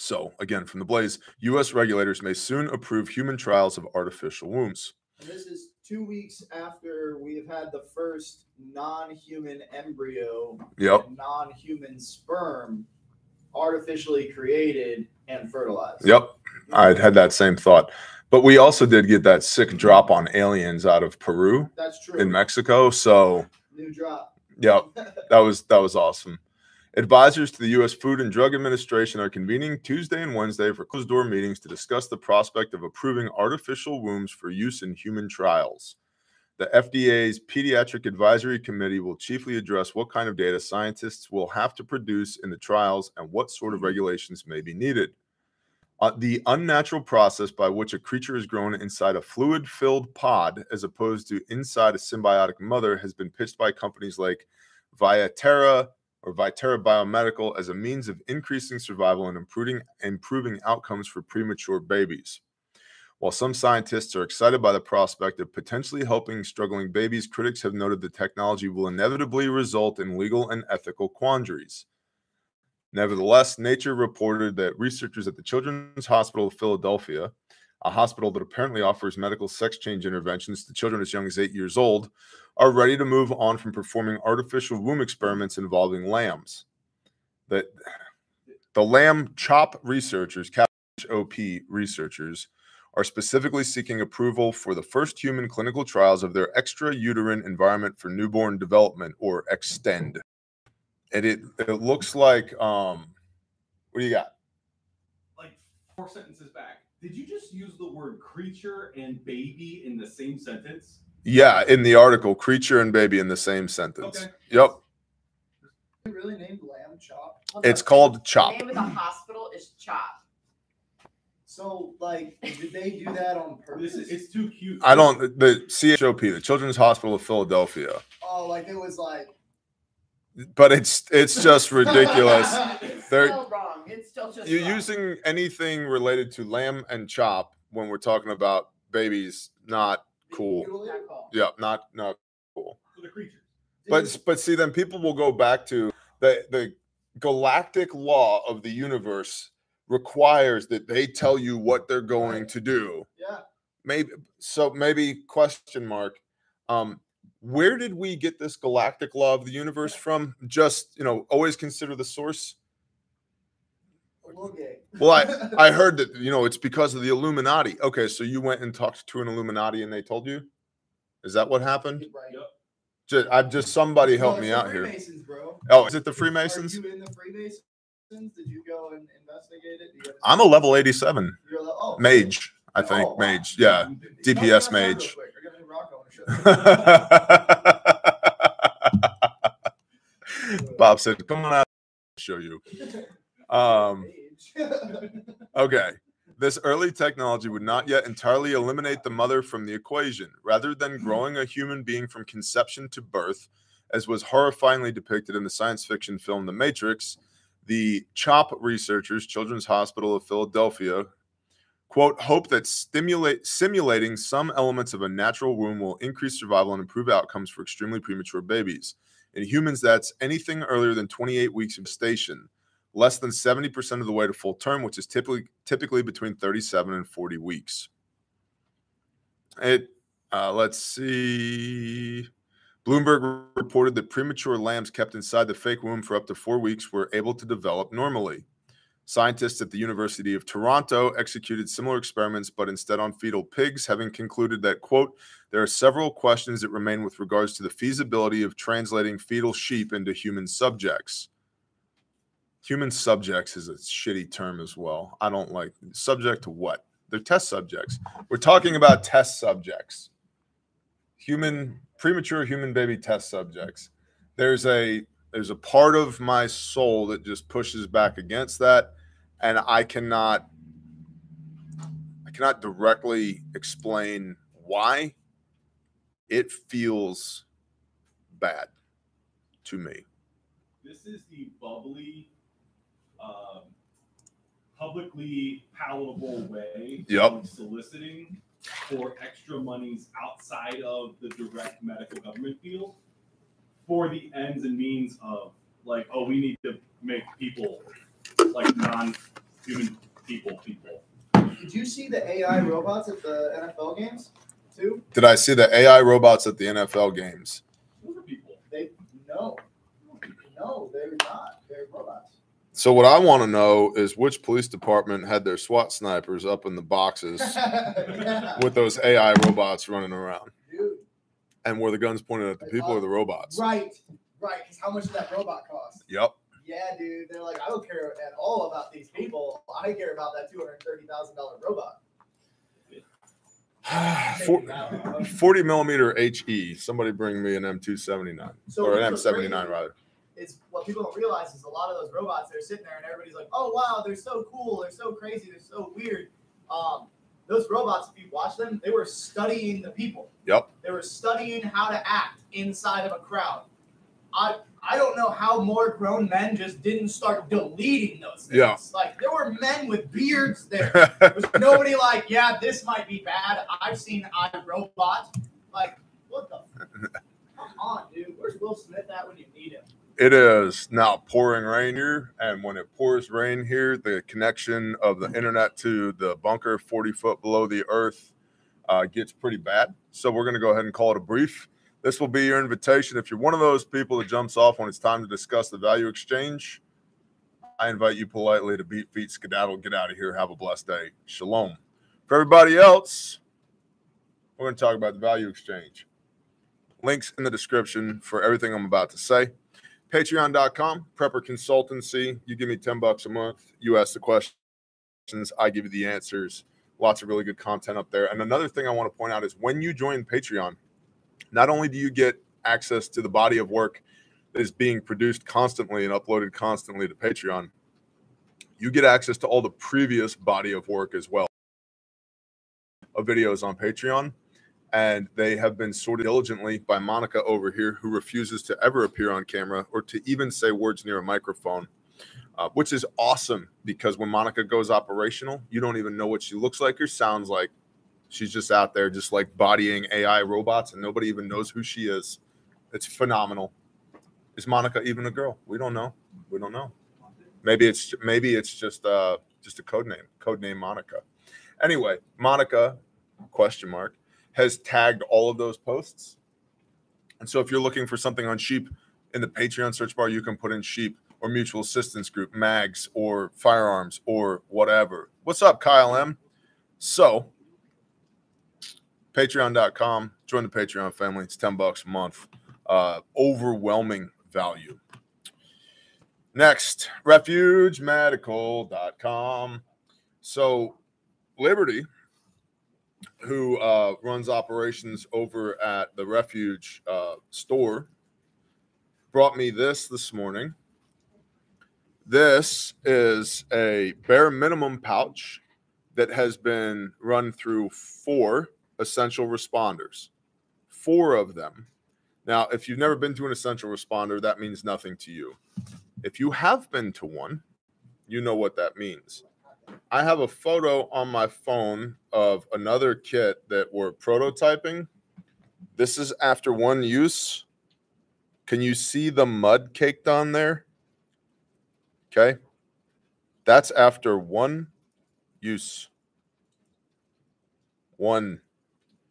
So, again, from the Blaze, U.S. regulators may soon approve human trials of artificial wombs. And this is two weeks after we have had the first non-human embryo, Yep. non-human sperm, artificially created and fertilized. Yep. I'd had that same thought. But we also did get that sick drop on aliens out of Peru That's true. in Mexico. So, New drop. yep, that was that was awesome. Advisors to the U.S. Food and Drug Administration are convening Tuesday and Wednesday for closed door meetings to discuss the prospect of approving artificial wombs for use in human trials. The FDA's Pediatric Advisory Committee will chiefly address what kind of data scientists will have to produce in the trials and what sort of regulations may be needed. Uh, the unnatural process by which a creature is grown inside a fluid filled pod as opposed to inside a symbiotic mother has been pitched by companies like Viaterra or Vitara Biomedical as a means of increasing survival and improving, improving outcomes for premature babies. While some scientists are excited by the prospect of potentially helping struggling babies, critics have noted the technology will inevitably result in legal and ethical quandaries. Nevertheless, Nature reported that researchers at the Children's Hospital of Philadelphia, a hospital that apparently offers medical sex change interventions to children as young as eight years old, are ready to move on from performing artificial womb experiments involving lambs. That the lamb chop researchers, OP researchers, are specifically seeking approval for the first human clinical trials of their extrauterine environment for newborn development, or extend. And it it looks like um, what do you got? like four sentences back. Did you just use the word creature and baby in the same sentence? Yeah, in the article, creature and baby in the same sentence. Okay. Yep, really named lamb chop? Hold it's on. called The chop. name of the hospital is Chop. So, like, did they do that on purpose? This is it's too cute. I don't. The CHOP, the Children's Hospital of Philadelphia, oh, like it was like. but it's it's just ridiculous. It's They're- still wrong. It's still just You're wrong. using anything related to lamb and chop when we're talking about babies. Not cool. Not cool. Yeah, not not cool. for the creatures. But but see, then people will go back to the the galactic law of the universe requires that they tell you what they're going to do. Yeah. Maybe so. Maybe question mark. Um, where did we get this galactic law of the universe from? Just you know, always consider the source. Little gay. Well, I I heard that you know it's because of the Illuminati. Okay, so you went and talked to an Illuminati and they told you. Is that what happened? Right. Yep. Just, I'm just somebody No, help it's me out here. Bro. Oh, is it the Freemasons? Are you in the Freemasons? Did you go and investigate it? You I'm a level 87 You're a le- oh, mage. I oh, think wow. mage. Yeah. Tell me DPS outside mage. quick. I got a new rock I wanna show you. Bob said, "Come on out, I'll show you." Um, okay. This early technology would not yet entirely eliminate the mother from the equation. Rather than growing a human being from conception to birth, as was horrifyingly depicted in the science fiction film The Matrix, the CHOP researchers, Children's Hospital of Philadelphia, quote, hope that stimulate simulating some elements of a natural womb will increase survival and improve outcomes for extremely premature babies. In humans, that's anything earlier than 28 weeks of gestation less than 70% of the way to full term, which is typically typically between 37 and 40 weeks. It uh, let's see. Bloomberg reported that premature lambs kept inside the fake womb for up to four weeks were able to develop normally. Scientists at the University of Toronto executed similar experiments, but instead on fetal pigs, having concluded that, quote, there are several questions that remain with regards to the feasibility of translating fetal sheep into human subjects human subjects is a shitty term as well. I don't like subject to what? They're test subjects. We're talking about test subjects. Human premature human baby test subjects. There's a there's a part of my soul that just pushes back against that and I cannot I cannot directly explain why it feels bad to me. This is the bubbly, um, publicly palatable way Yep. of soliciting for extra monies outside of the direct medical government field for the ends and means of like, oh, we need to make people like non-human people people. Did you see the AI robots at the NFL games too? Did I see the AI robots at the NFL games? Those are people. They no, no, they're not. So what I want to know is which police department had their SWAT snipers up in the boxes yeah, with those AI robots running around, dude. and were the guns pointed at the people or the robots? Right, right. Because how much did that robot cost? Yep. Yeah, dude. They're like, I don't care at all about these people. I care about that two hundred thirty thousand dollar robot. Four- 40 millimeter HE. Somebody bring me an M279 So or an M79 rather. Is what people don't realize is a lot of those robots they're sitting there and everybody's like, oh wow, they're so cool, they're so crazy, they're so weird. Um, those robots, if you watch them, they were studying the people. Yep. They were studying how to act inside of a crowd. I I don't know how more grown men just didn't start deleting those things. Yeah. Like there were men with beards there. There's nobody like, yeah, this might be bad. I've seen iRobot. Like, what the? Come on, dude. Where's Will Smith at when you need him? It is now pouring rain here, and when it pours rain here, the connection of the internet to the bunker 40 foot below the earth uh, gets pretty bad. So we're going to go ahead and call it a brief. This will be your invitation. If you're one of those people that jumps off when it's time to discuss the value exchange, I invite you politely to beat feet, skedaddle, get out of here. Have a blessed day. Shalom. For everybody else, we're going to talk about the value exchange. Links in the description for everything I'm about to say patreon.com prepper consultancy. You give me 10 bucks a month you ask the questions i give you the answers. Lots of really good content up there. And another thing i want to point out is when you join patreon not only do you get access to the body of work that is being produced constantly and uploaded constantly to patreon you get access to all the previous body of work as well. Of videos on Patreon. And they have been sorted diligently by Monica over here, who refuses to ever appear on camera or to even say words near a microphone, uh, which is awesome because when Monica goes operational, you don't even know what she looks like or sounds like. She's just out there, just like bodying AI robots, and nobody even knows who she is. It's phenomenal. Is Monica even a girl? We don't know. We don't know. Maybe it's maybe it's just uh just a code name, code name Monica. Anyway, Monica question mark has tagged all of those posts. And so if you're looking for something on sheep in the Patreon search bar, you can put in sheep or mutual assistance group, mags or firearms or whatever. What's up, Kyle M? So patreon.com, join the Patreon family. It's 10 bucks a month. Uh, overwhelming value. Next, refugemedical.com. So Liberty who uh, runs operations over at the refuge uh, store, brought me this this morning. This is a bare minimum pouch that has been run through four essential responders, four of them. Now, if you've never been to an essential responder, that means nothing to you. If you have been to one, you know what that means. I have a photo on my phone of another kit that we're prototyping. This is after one use. Can you see the mud caked on there? Okay. That's after one use. One.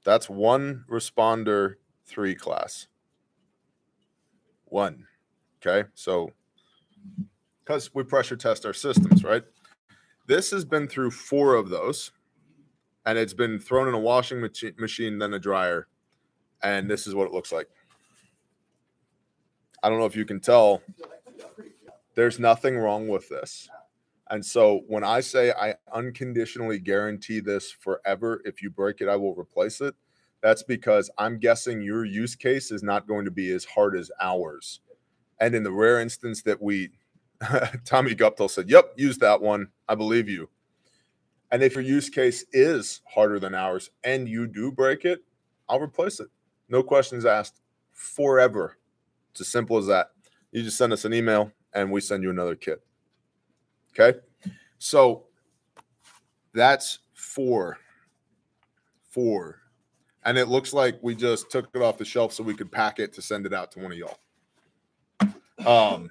That's one responder three class. One. Okay. So, because we pressure test our systems, right? This has been through four of those, and it's been thrown in a washing machi- machine, then a dryer, and this is what it looks like. I don't know if you can tell. There's nothing wrong with this. And so when I say I unconditionally guarantee this forever, if you break it, I will replace it. That's because I'm guessing your use case is not going to be as hard as ours. And in the rare instance that we Tommy Guptill said, Yep, use that one. I believe you. And if your use case is harder than ours and you do break it, I'll replace it. No questions asked forever. It's as simple as that. You just send us an email and we send you another kit. Okay. So that's four. Four. And it looks like we just took it off the shelf so we could pack it to send it out to one of y'all. Um,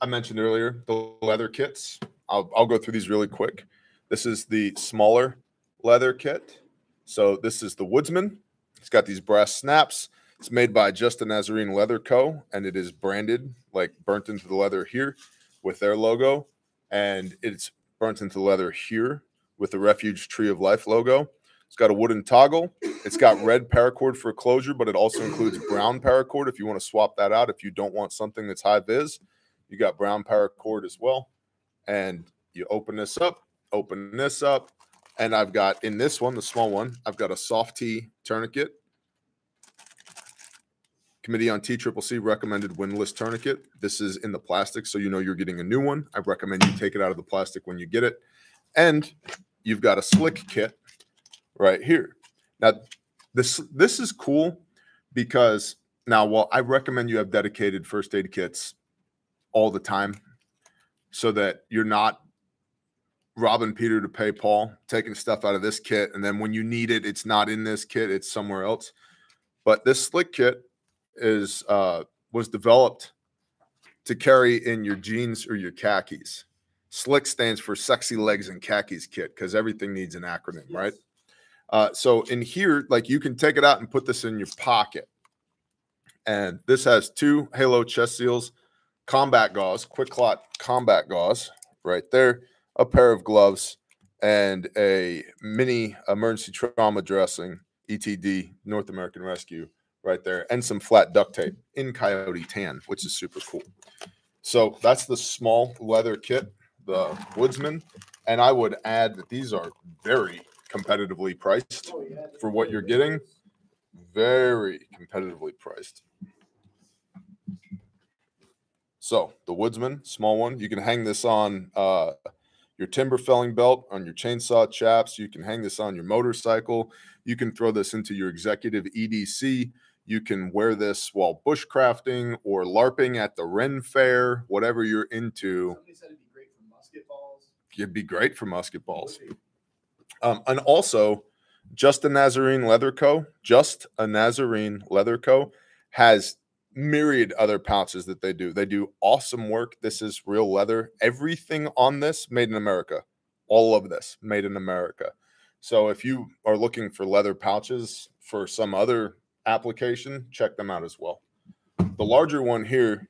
I mentioned earlier the leather kits. I'll, I'll go through these really quick. This is the smaller leather kit. So this is the Woodsman. It's got these brass snaps. It's made by Just a Nazarene Leather Co. and it is branded like burnt into the leather here with their logo. And it's burnt into the leather here with the Refuge Tree of Life logo. It's got a wooden toggle. It's got red paracord for closure, but it also includes brown paracord if you want to swap that out if you don't want something that's high vis. You got brown paracord as well. And you open this up, open this up. And I've got in this one, the small one, I've got a SOF-T tourniquet. Committee on TCCC recommended windlass tourniquet. This is in the plastic, so you know you're getting a new one. I recommend you take it out of the plastic when you get it. And you've got a slick kit right here. Now, this this is cool because now, while I recommend you have dedicated first aid kits all the time so that you're not robbing Peter to pay Paul, taking stuff out of this kit. And then when you need it, it's not in this kit, it's somewhere else. But this slick kit is uh, was developed to carry in your jeans or your khakis. Slick stands for sexy legs and khakis kit because everything needs an acronym, right? Uh, so in here, like you can take it out and put this in your pocket. And this has two Halo chest seals, combat gauze, QuikClot combat gauze right there, a pair of gloves, and a mini emergency trauma dressing, ETD, North American Rescue right there, and some flat duct tape in Coyote Tan, which is super cool. So that's the small leather kit, the Woodsman. And I would add that these are very competitively priced for what you're getting. Very competitively priced. So the Woodsman, small one, you can hang this on uh, your timber felling belt, on your chainsaw chaps. You can hang this on your motorcycle. You can throw this into your executive EDC. You can wear this while bushcrafting or LARPing at the Ren Fair, whatever you're into. Somebody said it'd be great for musket balls. It'd be great for musket balls. Um, and also, Just a Nazarene Leather Co. Just a Nazarene Leather Co. has myriad other pouches that they do. They do awesome work. This is real leather. Everything on this made in America. All of this made in America. So if you are looking for leather pouches for some other application, check them out as well. The larger one here.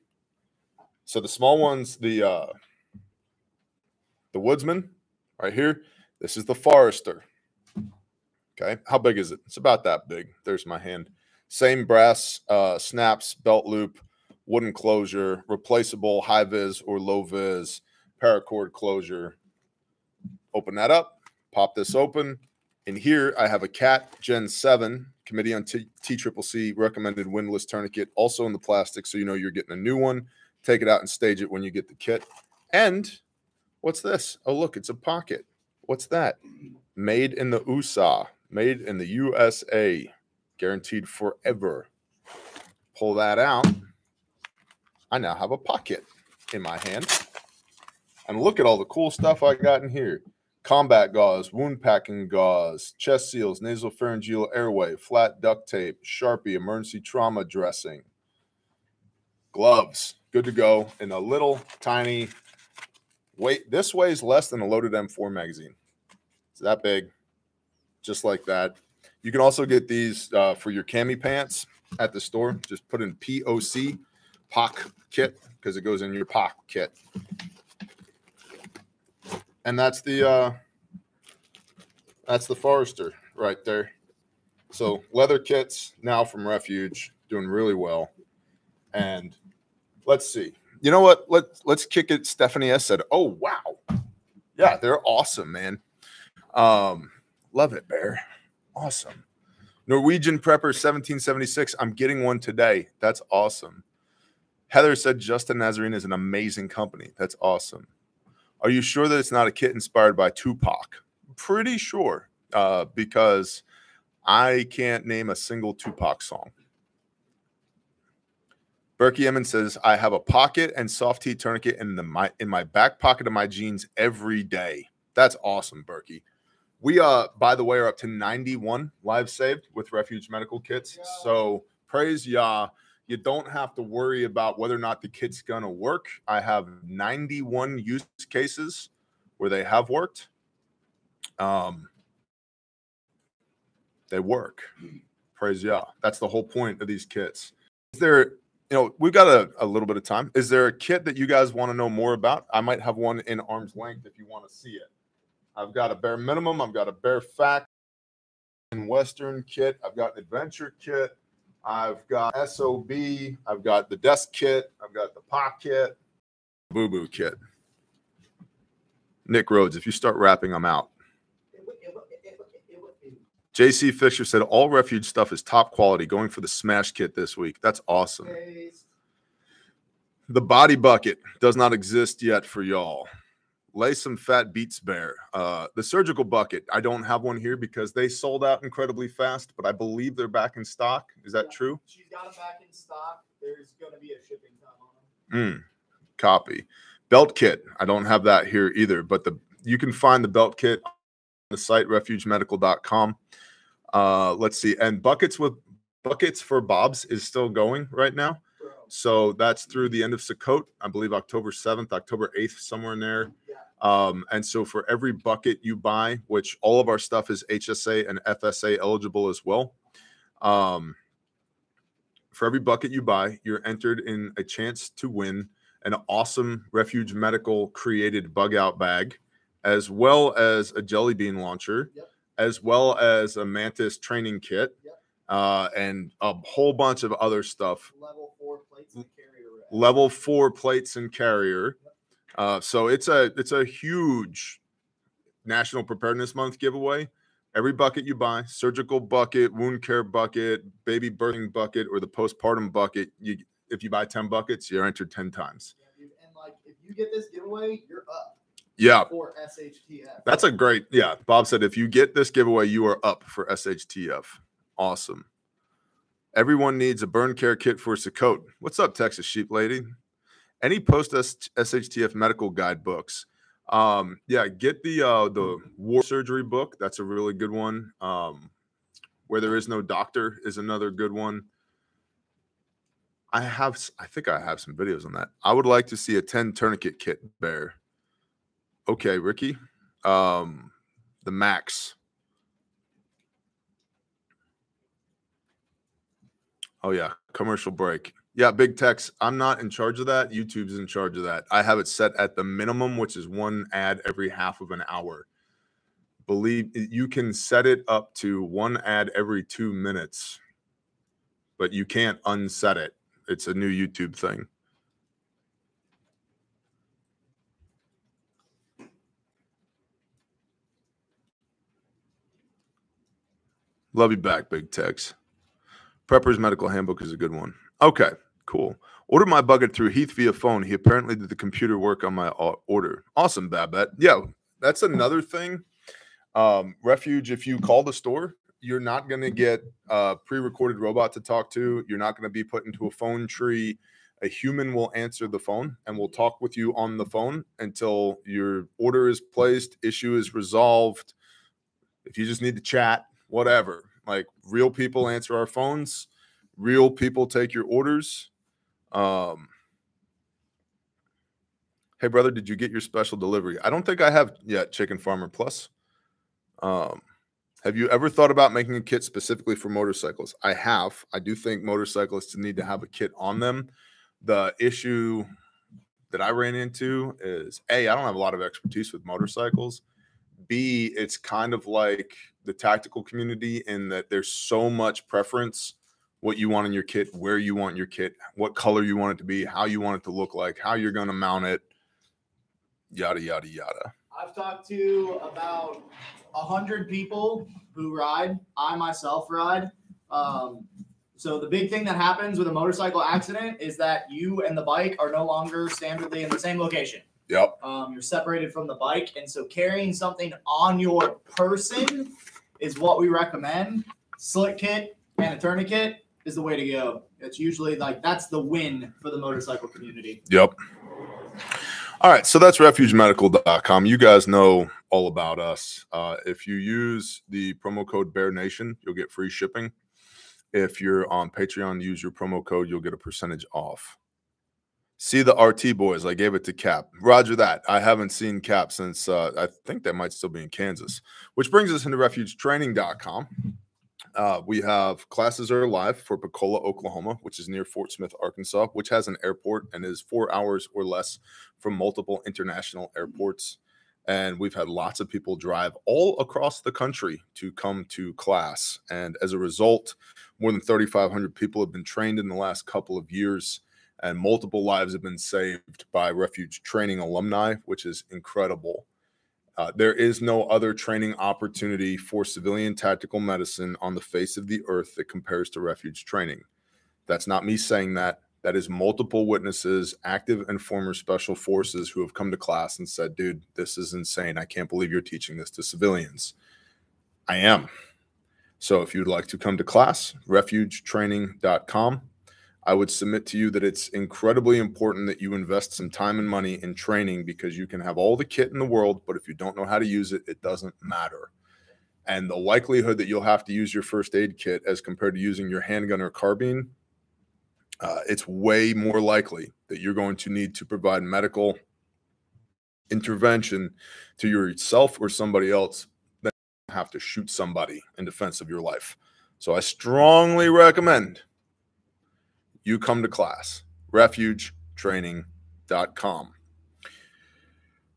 So the small ones, the uh the woodsman right here. This is the Forester. Okay. How big is it? It's about that big. There's my hand. Same brass uh, snaps, belt loop, wooden closure, replaceable high vis or low vis, paracord closure. Open that up, pop this open. And here, I have a CAT Gen 7 Committee on T Triple C recommended windlass tourniquet, also in the plastic, so you know you're getting a new one. Take it out and stage it when you get the kit. And what's this? Oh, look, it's a pocket. What's that? Made in the USA, made in the USA, guaranteed forever. Pull that out. I now have a pocket in my hand. And look at all the cool stuff I got in here combat gauze, wound packing gauze, chest seals, nasopharyngeal airway, flat duct tape, Sharpie, emergency trauma dressing, gloves, good to go in a little tiny weight. This weighs less than a loaded M4 magazine. It's that big, just like that. You can also get these uh, for your cami pants at the store. Just put in POC, POC kit, because it goes in your POC kit and that's the uh that's the Forester right there. So leather kits now from Refuge doing really well. And let's see. You know what? Let's let's kick it. Stephanie S said, "Oh wow, yeah, they're awesome, man. Um, love it, Bear. Awesome. Norwegian Prepper 1776. I'm getting one today. That's awesome. Heather said Justin Nazarene is an amazing company. That's awesome. Are you sure that it's not a kit inspired by Tupac? Pretty sure, uh, because I can't name a single Tupac song. Berkey Emmons says, I have a pocket and SOF-T tourniquet in the my in my back pocket of my jeans every day. That's awesome, Berkey. We uh by the way are up to 91 lives saved with refuge medical kits. So praise Yah you don't have to worry about whether or not the kit's going to work. I have 91 use cases where they have worked. Um, they work. Praise Yah. That's the whole point of these kits. Is there, you know, we've got a, a little bit of time. Is there a kit that you guys want to know more about? I might have one in arm's length if you want to see it. I've got a bare minimum. I've got a bare fact and Western kit. I've got an adventure kit. I've got SOB. I've got the desk kit. I've got the POC kit, Boo Boo kit. Nick Rhodes, if you start rapping, I'm out. JC Fisher said all refuge stuff is top quality. Going for the smash kit this week. That's awesome. The body bucket does not exist yet for y'all. Lay some fat beats bear. Uh, the surgical bucket, I don't have one here because they sold out incredibly fast, but I believe they're back in stock. Is that Yeah. true? She's got them back in stock. There's going to be a shipping time on them. Mm, copy. Belt kit. I don't have that here either, but the you can find the belt kit on the site refugemedical.com. Uh, let's see. And buckets with buckets for Bob's is still going right now. So that's through the end of Sukkot, I believe October 7th, October 8th, somewhere in there. Um, and so for every bucket you buy, which all of our stuff is HSA and FSA eligible as well. Um, for every bucket you buy, you're entered in a chance to win an awesome Refuge Medical created bug out bag, as well as a jelly bean launcher, Yep. as well as a mantis training kit, Yep. uh, and a whole bunch of other stuff. Level four plates and carrier. Level four plates and carrier. Uh, so it's a it's a huge National Preparedness Month giveaway. Every bucket you buy, surgical bucket, wound care bucket, baby birthing bucket, or the postpartum bucket, you if you buy 10 buckets, you're entered 10 times. Yeah, dude. And like, if you get this giveaway, you're up. Yeah, for SHTF. that's a great. Yeah, Bob said if you get this giveaway, you are up for SHTF. Awesome. Everyone needs a burn care kit for Sakot. What's up, Texas Sheep Lady? Any post SHTF medical guide books? Um, yeah, get the uh the war surgery book. That's a really good one. Um, where there is no doctor is another good one. I have, I think I have some videos on that. I would like to see a 10 tourniquet kit bear. Okay, Ricky. Um, the max. Oh yeah, commercial break. Yeah, Big Tex. I'm not in charge of that. YouTube's in charge of that. I have it set at the minimum, which is one ad every half of an hour. Believe you can set it up to one ad every two minutes, but you can't unset it. It's a new YouTube thing. Love you back, Big Tex. Prepper's Medical Handbook is a good one. Okay, cool. Order my bucket through Heath via phone. He apparently did the computer work on my order. Awesome, Babette. Yeah, that's another thing. Um, Refuge, if you call the store, you're not going to get a pre-recorded robot to talk to. You're not going to be put into a phone tree. A human will answer the phone and will talk with you on the phone until your order is placed, issue is resolved. If you just need to chat, whatever. Like real people answer our phones, real people take your orders. Um, hey brother, did you get your special delivery? I don't think I have yet, Chicken Farmer Plus. Um, have you ever thought about making a kit specifically for motorcycles? I have. I do think motorcyclists need to have a kit on them. The issue that I ran into is A, I don't have a lot of expertise with motorcycles. B, it's kind of like the tactical community in that there's so much preference what you want in your kit, where you want your kit, what color you want it to be, how you want it to look like, how you're going to mount it, yada, yada, yada. I've talked to about a hundred people who ride. I myself ride. Um, so the big thing that happens with a motorcycle accident is that you and the bike are no longer standardly in the same location. Yep. Um, you're separated from the bike, and so carrying something on your person is what we recommend. Slick kit and a tourniquet is the way to go. It's usually like that's the win for the motorcycle community. Yep. All right. So that's refugemedical.com. You guys know all about us. Uh, if you use the promo code Bear Nation, you'll get free shipping. If you're on Patreon, use your promo code, you'll get a percentage off. See the RT boys. I gave it to Cap. Roger that. I haven't seen Cap since uh, I think they might still be in Kansas, which brings us into refugetraining.com. Uh, we have classes are live for Pocola, Oklahoma, which is near Fort Smith, Arkansas, which has an airport and is four hours or less from multiple international airports. And we've had lots of people drive all across the country to come to class. And as a result, more than 3,500 people have been trained in the last couple of years, and multiple lives have been saved by refuge training alumni, which is incredible. Uh, there is no other training opportunity for civilian tactical medicine on the face of the earth that compares to refuge training. That's not me saying that. That is multiple witnesses, active and former special forces, who have come to class and said, dude, this is insane. I can't believe you're teaching this to civilians. I am. So if you'd like to come to class, refugetraining.com. I would submit to you that it's incredibly important that you invest some time and money in training because you can have all the kit in the world, but if you don't know how to use it, it doesn't matter. And the likelihood that you'll have to use your first aid kit as compared to using your handgun or carbine, uh, it's way more likely that you're going to need to provide medical intervention to yourself or somebody else than have to shoot somebody in defense of your life. So I strongly recommend you come to class. Refugetraining.com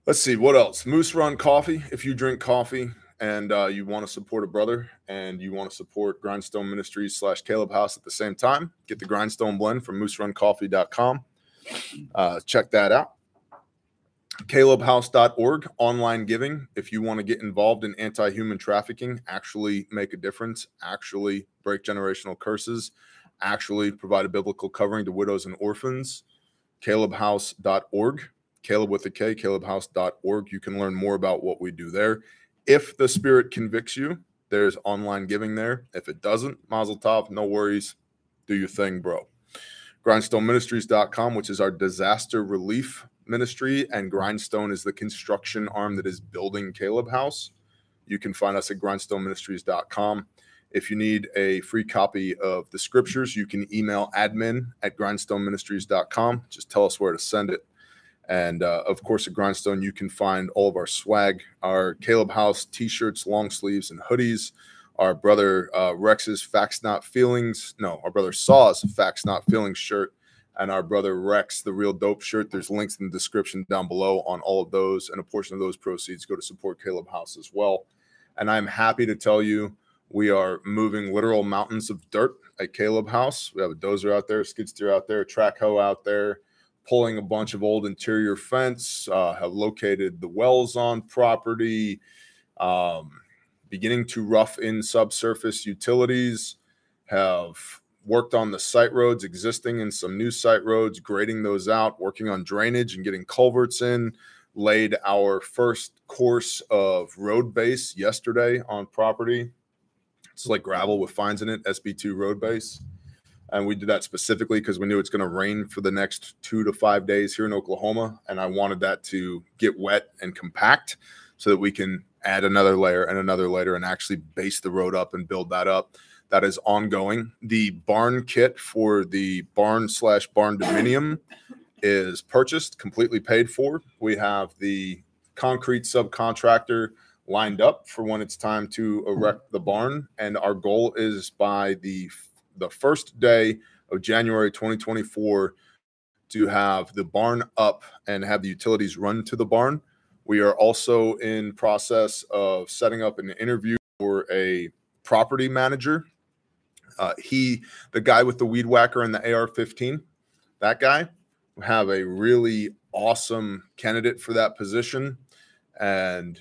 let's see what else? Moose run coffee if you drink coffee and uh, you want to support a brother and you want to support grindstone ministries slash caleb house at the same time get the grindstone blend from mooseruncoffee.com uh, check that out. Calebhouse.org online giving if you want to get involved in anti-human trafficking actually make a difference actually break generational curses actually provide a biblical covering to widows and orphans calebhouse.org Caleb with a K, calebhouse.org. You can learn more about what we do there. If the spirit convicts you, there's online giving there. If it doesn't, Mazel Tov, no worries. Do your thing, bro. GrindstoneMinistries.com, which is our disaster relief ministry, and Grindstone is the construction arm that is building Caleb House. You can find us at grindstoneministries.com. If you need a free copy of the scriptures, you can email admin at grindstoneministries.com. Just tell us where to send it. And uh, of course, at Grindstone, you can find all of our swag, our Caleb House t shirts, long sleeves, and hoodies. Our brother uh, Rex's Facts Not Feelings, no, our brother Saw's Facts Not Feelings shirt, and our brother Rex, the Real Dope shirt. There's links in the description down below on all of those. And a portion of those proceeds go to support Caleb House as well. And I'm happy to tell you we are moving literal mountains of dirt at Caleb House. We have a dozer out there, skid steer out there, track hoe out there, pulling a bunch of old interior fence, uh, have located the wells on property, um, beginning to rough in subsurface utilities, have worked on the site roads existing and some new site roads, grading those out, working on drainage and getting culverts in, laid our first course of road base yesterday on property. It's like gravel with fines in it, SB2 road base. And we did that specifically because we knew it's going to rain for the next two to five days here in Oklahoma. And I wanted that to get wet and compact so that we can add another layer and another layer and actually base the road up and build that up. That is ongoing. The barn kit for the barn slash barn dominium is purchased, completely paid for. We have the concrete subcontractor lined up for when it's time to erect the barn, and our goal is by the the first day of January 2024 to have the barn up and have the utilities run to the barn. We are also in process of setting up an interview for a property manager. Uh, he, the guy with the weed whacker and the AR-15, that guy, have a really awesome candidate for that position, and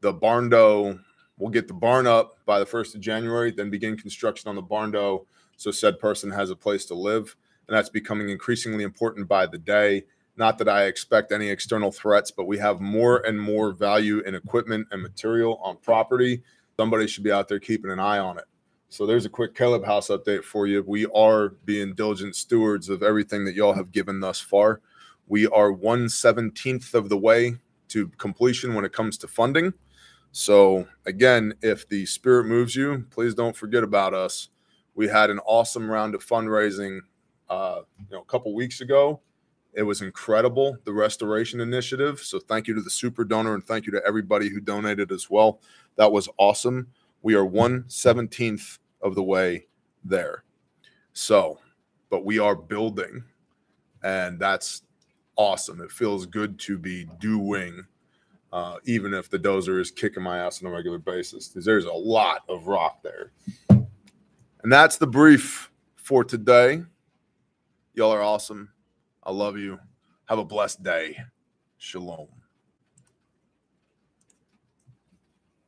the barn dough. We'll get the barn up by the first of January, then begin construction on the barn dough, so said person has a place to live, and that's becoming increasingly important by the day. Not that I expect any external threats, but we have more and more value in equipment and material on property. Somebody should be out there keeping an eye on it. So there's a quick Caleb House update for you. We are being diligent stewards of everything that y'all have given thus far. We are one seventeenth of the way to completion when it comes to funding. So again, if the spirit moves you, please don't forget about us. We had an awesome round of fundraising, uh, you know, a couple weeks ago. It was incredible, the restoration initiative. So thank you to the super donor and thank you to everybody who donated as well. That was awesome. We are one seventeenth of the way there. So, but we are building, and that's awesome. It feels good to be doing, uh, even if the dozer is kicking my ass on a regular basis, because there's a lot of rock there. And that's the brief for today. Y'all are awesome. I love you. Have a blessed day. Shalom.